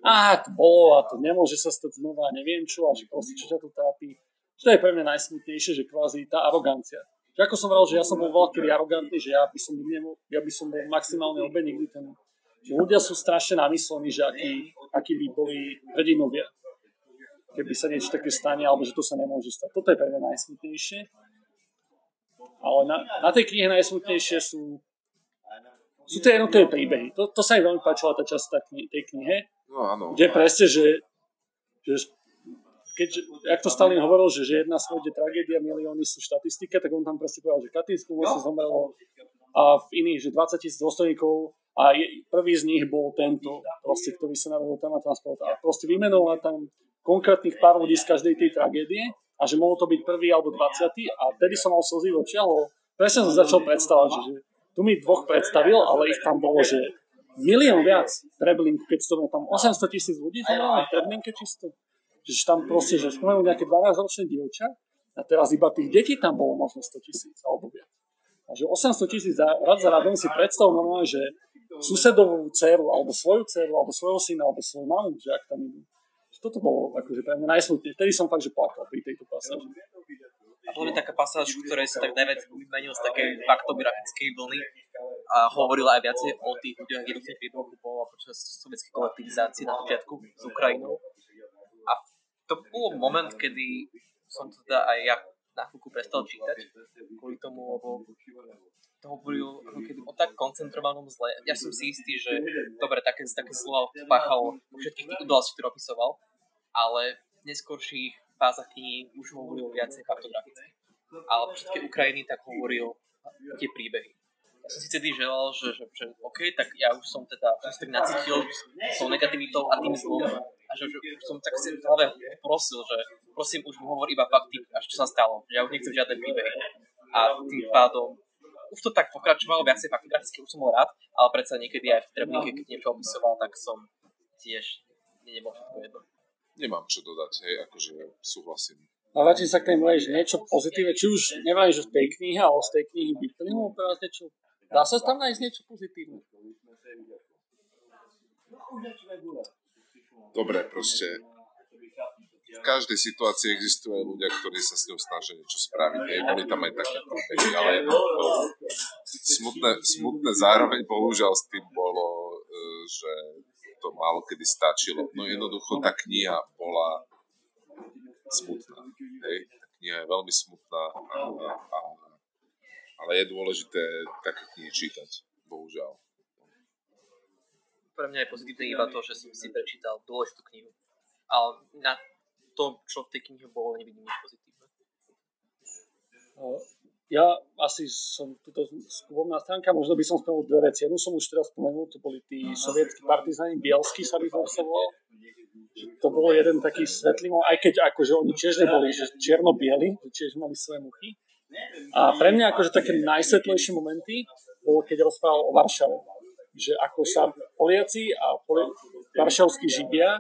a to bolo a to nemôže sa stať znova, neviem čo, a že proste čo ťa tu trápi. To je pre mňa najsmutnejšie, že kvázi tá arogancia. Že ako som hovoril, že ja som bol veľký arogantný, že ja by som, nebol, ja by som bol maximálne obe nikdy ten, že ľudia sú strašne namyslení, že akí, akí by boli hrdinovia. Keby sa niečo také stane, alebo že to sa nemôže stať. Toto je pre mňa najsmutnejšie. Ale na, na tej knihe najsmutnejšie sú sú to jednotlivé príbehy. To, to sa mi veľmi páčila tá časť tej knihe, No áno. Kde presne, že, že keď, jak to Stalin hovoril, že, že jedna smrť je tragédia, milióny sú štatistike, tak on tam presne povedal, že Katynsku sa zomrelo a v iných, že 20 tisíc dôstojníkov a je, prvý z nich bol tento, proste, ktorý sa navrhol tam a transport. A proste vymenoval tam konkrétnych pár ľudí z každej tej tragédie a že mohol to byť prvý alebo 20 a vtedy som mal slzy v očiach, presne som začal predstavať, že, tu mi dvoch predstavil, ale ich tam bolo, že milión viac Treblinku, keď to tam 800 tisíc ľudí zomrelo v Treblinke čisto. Že tam proste, že spomenul nejaké 12-ročné dievča a teraz iba tých detí tam bolo možno 100 tisíc alebo viac. A že 800 tisíc za, rad za radom si predstav normálne, že susedovú dceru, alebo svoju dceru, alebo svojho syna, alebo svoju mamu, že ak tam idú. Toto bolo akože pre mňa najsmutnejšie. Vtedy som fakt, že plakal pri tejto pasáži. A to je taká pasáž, v ktorej sa tak najviac vymenil z takej faktografickej vlny a hovorila aj viacej o tých ľuďoch, jednotných príbehoch bola počas sovietskej kolektivizácie na začiatku s Ukrajinou. A to bol moment, kedy som teda aj ja na chvíľku prestal čítať kvôli tomu, lebo to hovoril ako keby o tak koncentrovanom zle. Ja som si istý, že dobre, také, také slova páchal všetkých tých udalosti, ktoré opisoval, ale v neskôrších fázach knihy už hovoril viacej faktograficky. Ale všetky Ukrajiny tak hovoril tie príbehy som si vtedy želal, že, že, že OK, tak ja už som teda som tak nacítil tou negativitou a tým zlom a že, že už som tak si v prosil, že prosím, už hovor iba fakty, až čo sa stalo, že ja už nechcem žiadne príbehy. A tým pádom už to tak pokračovalo viacej faktograficky, už som bol rád, ale predsa niekedy aj v Treblinke, keď niečo opisoval, tak som tiež nebol všetko jedno. Nemám čo dodať, hej, akože súhlasím. A vrátim sa k tej mojej, že niečo pozitívne, či už neviem, že v tej knihe, ale z tej knihy vyplynulo vás niečo Dá sa tam nájsť niečo pozitívne? Dobre, proste v každej situácii existujú aj ľudia, ktorí sa s ňou snažia niečo spraviť. Nie? Boli tam aj také príbehy, ale smutné, smutné zároveň bohužiaľ s tým bolo, e, že to málo kedy stačilo. No jednoducho tá kniha bola smutná. Hej? Tá kniha je veľmi smutná a, a ale je dôležité také knihy čítať, bohužiaľ. Pre mňa je pozitívne iba to, že som si prečítal dôležitú knihu. Ale na to, čo v tej knihe bolo, nevidím nič pozitívne. Ja asi som tuto skúbovná stránka, možno by som spomenul dve veci. Jednu som už teraz spomenul, to boli tí sovietskí partizáni, Bielsky sa by to bolo jeden taký svetlý, aj keď akože oni tiež neboli že čierno-bieli, tiež mali svoje muchy, a pre mňa akože také najsvetlejšie momenty bolo, keď rozprával o Varšave. Že ako sa Poliaci a poli- varšavskí Židia,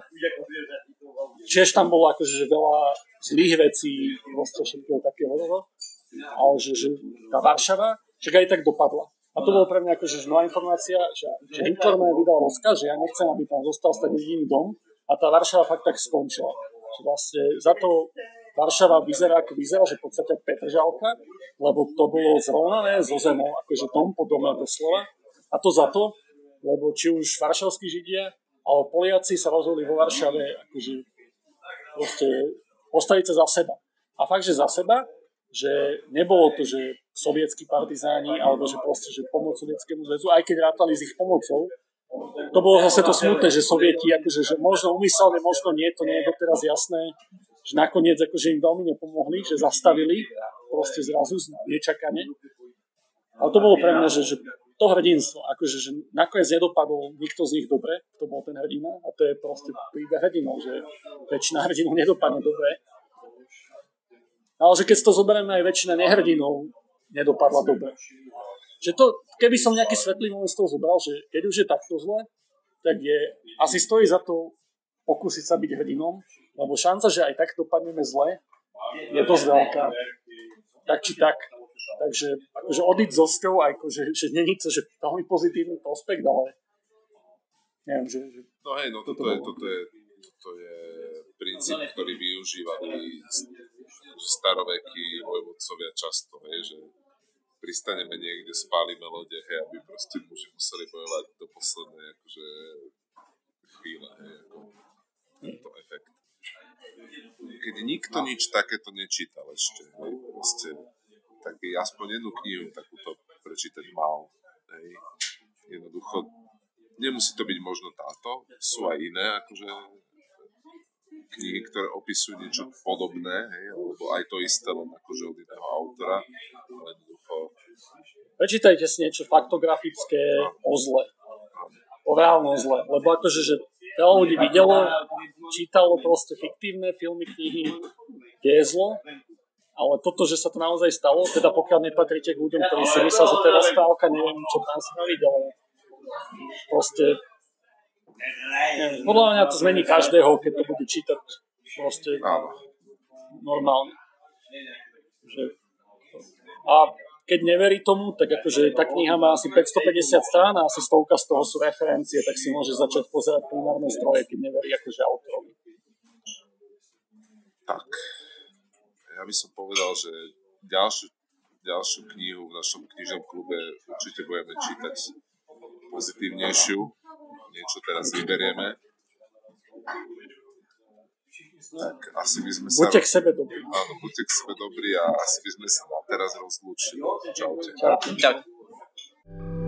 tiež tam bolo akože že veľa zlých vecí, proste všetkého takého, ale že, že tá Varšava, však aj tak dopadla. A to bolo pre mňa akože nová informácia, že, že Hitler ma vydal rozkaz, že ja nechcem, aby tam zostal stať jediný dom a tá Varšava fakt tak skončila. Že vlastne za to Varšava vyzerá ako vyzerá, že v podstate Petržalka, lebo to bolo zrovnané zo zemou, akože dom po dome doslova. A to za to, lebo či už varšavskí židia, ale Poliaci sa rozhodli vo Varšave akože proste postaviť sa za seba. A fakt, že za seba, že nebolo to, že sovietskí partizáni, alebo že proste, že pomoc sovietskému zväzu, aj keď rátali s ich pomocou, to bolo zase to smutné, že sovieti, akože, že možno umyselne, možno nie, to nie je doteraz jasné, že nakoniec akože im veľmi nepomohli, že zastavili proste zrazu nečakane. Ale to bolo pre mňa, že, že to hrdinstvo, akože že nakoniec nedopadol nikto z nich dobre, to bol ten hrdina a to je proste príbeh hrdinov, že väčšina hrdinov nedopadne dobre. Ale že keď to zoberieme aj väčšina nehrdinov nedopadla dobre. Že to, keby som nejaký svetlý moment z toho zobral, že keď už je takto zle, tak je, asi stojí za to pokúsiť sa byť hrdinom, lebo šanca, že aj tak dopadneme zle, je dosť veľká. Tak či tak. Takže akože odiť zo sťou, akože, že není to, že veľmi pozitívny prospekt, ale neviem, že... že no hej, no toto, toto, je, toto, je, toto je princíp, ktorý využívali starovekí vojvodcovia často, hej, že pristaneme niekde, spálime lode, hej, aby proste muži museli bojovať do poslednej akože chvíle, hej, ako tento efekt. Keď nikto nič takéto nečítal ešte, hej, proste, tak aspoň jednu knihu takúto prečítať mal, hej, jednoducho, nemusí to byť možno táto, sú aj iné, akože knihy, ktoré opisujú niečo podobné, hej, alebo aj to isté, len akože od iného autora, ale jednoducho... Prečítajte si niečo faktografické o zle, o reálnom zle, lebo akože, že veľa ľudí videlo, čítalo proste fiktívne filmy, knihy, kde je zlo, ale toto, že sa to naozaj stalo, teda pokiaľ nepatríte k ľuďom, ktorí si myslia, že to je rozprávka, neviem, čo tam spraviť, ale proste podľa mňa to zmení každého, keď to bude čítať proste normálne. Že, a keď neverí tomu, tak akože tá kniha má asi 550 strán a asi stovka z toho sú referencie, tak si môže začať pozerať primárne zdroje, keď neverí akože autorovi. Tak. Ja by som povedal, že ďalšiu, ďalšiu knihu v našom knižnom klube určite budeme čítať pozitívnejšiu niečo teraz vyberieme, tak asi by sme sa... Buďte k sebe dobrí. Áno, buďte k sebe dobrí a asi by sme sa na teraz rozlúčili. Čaute. Čaute. Čaute.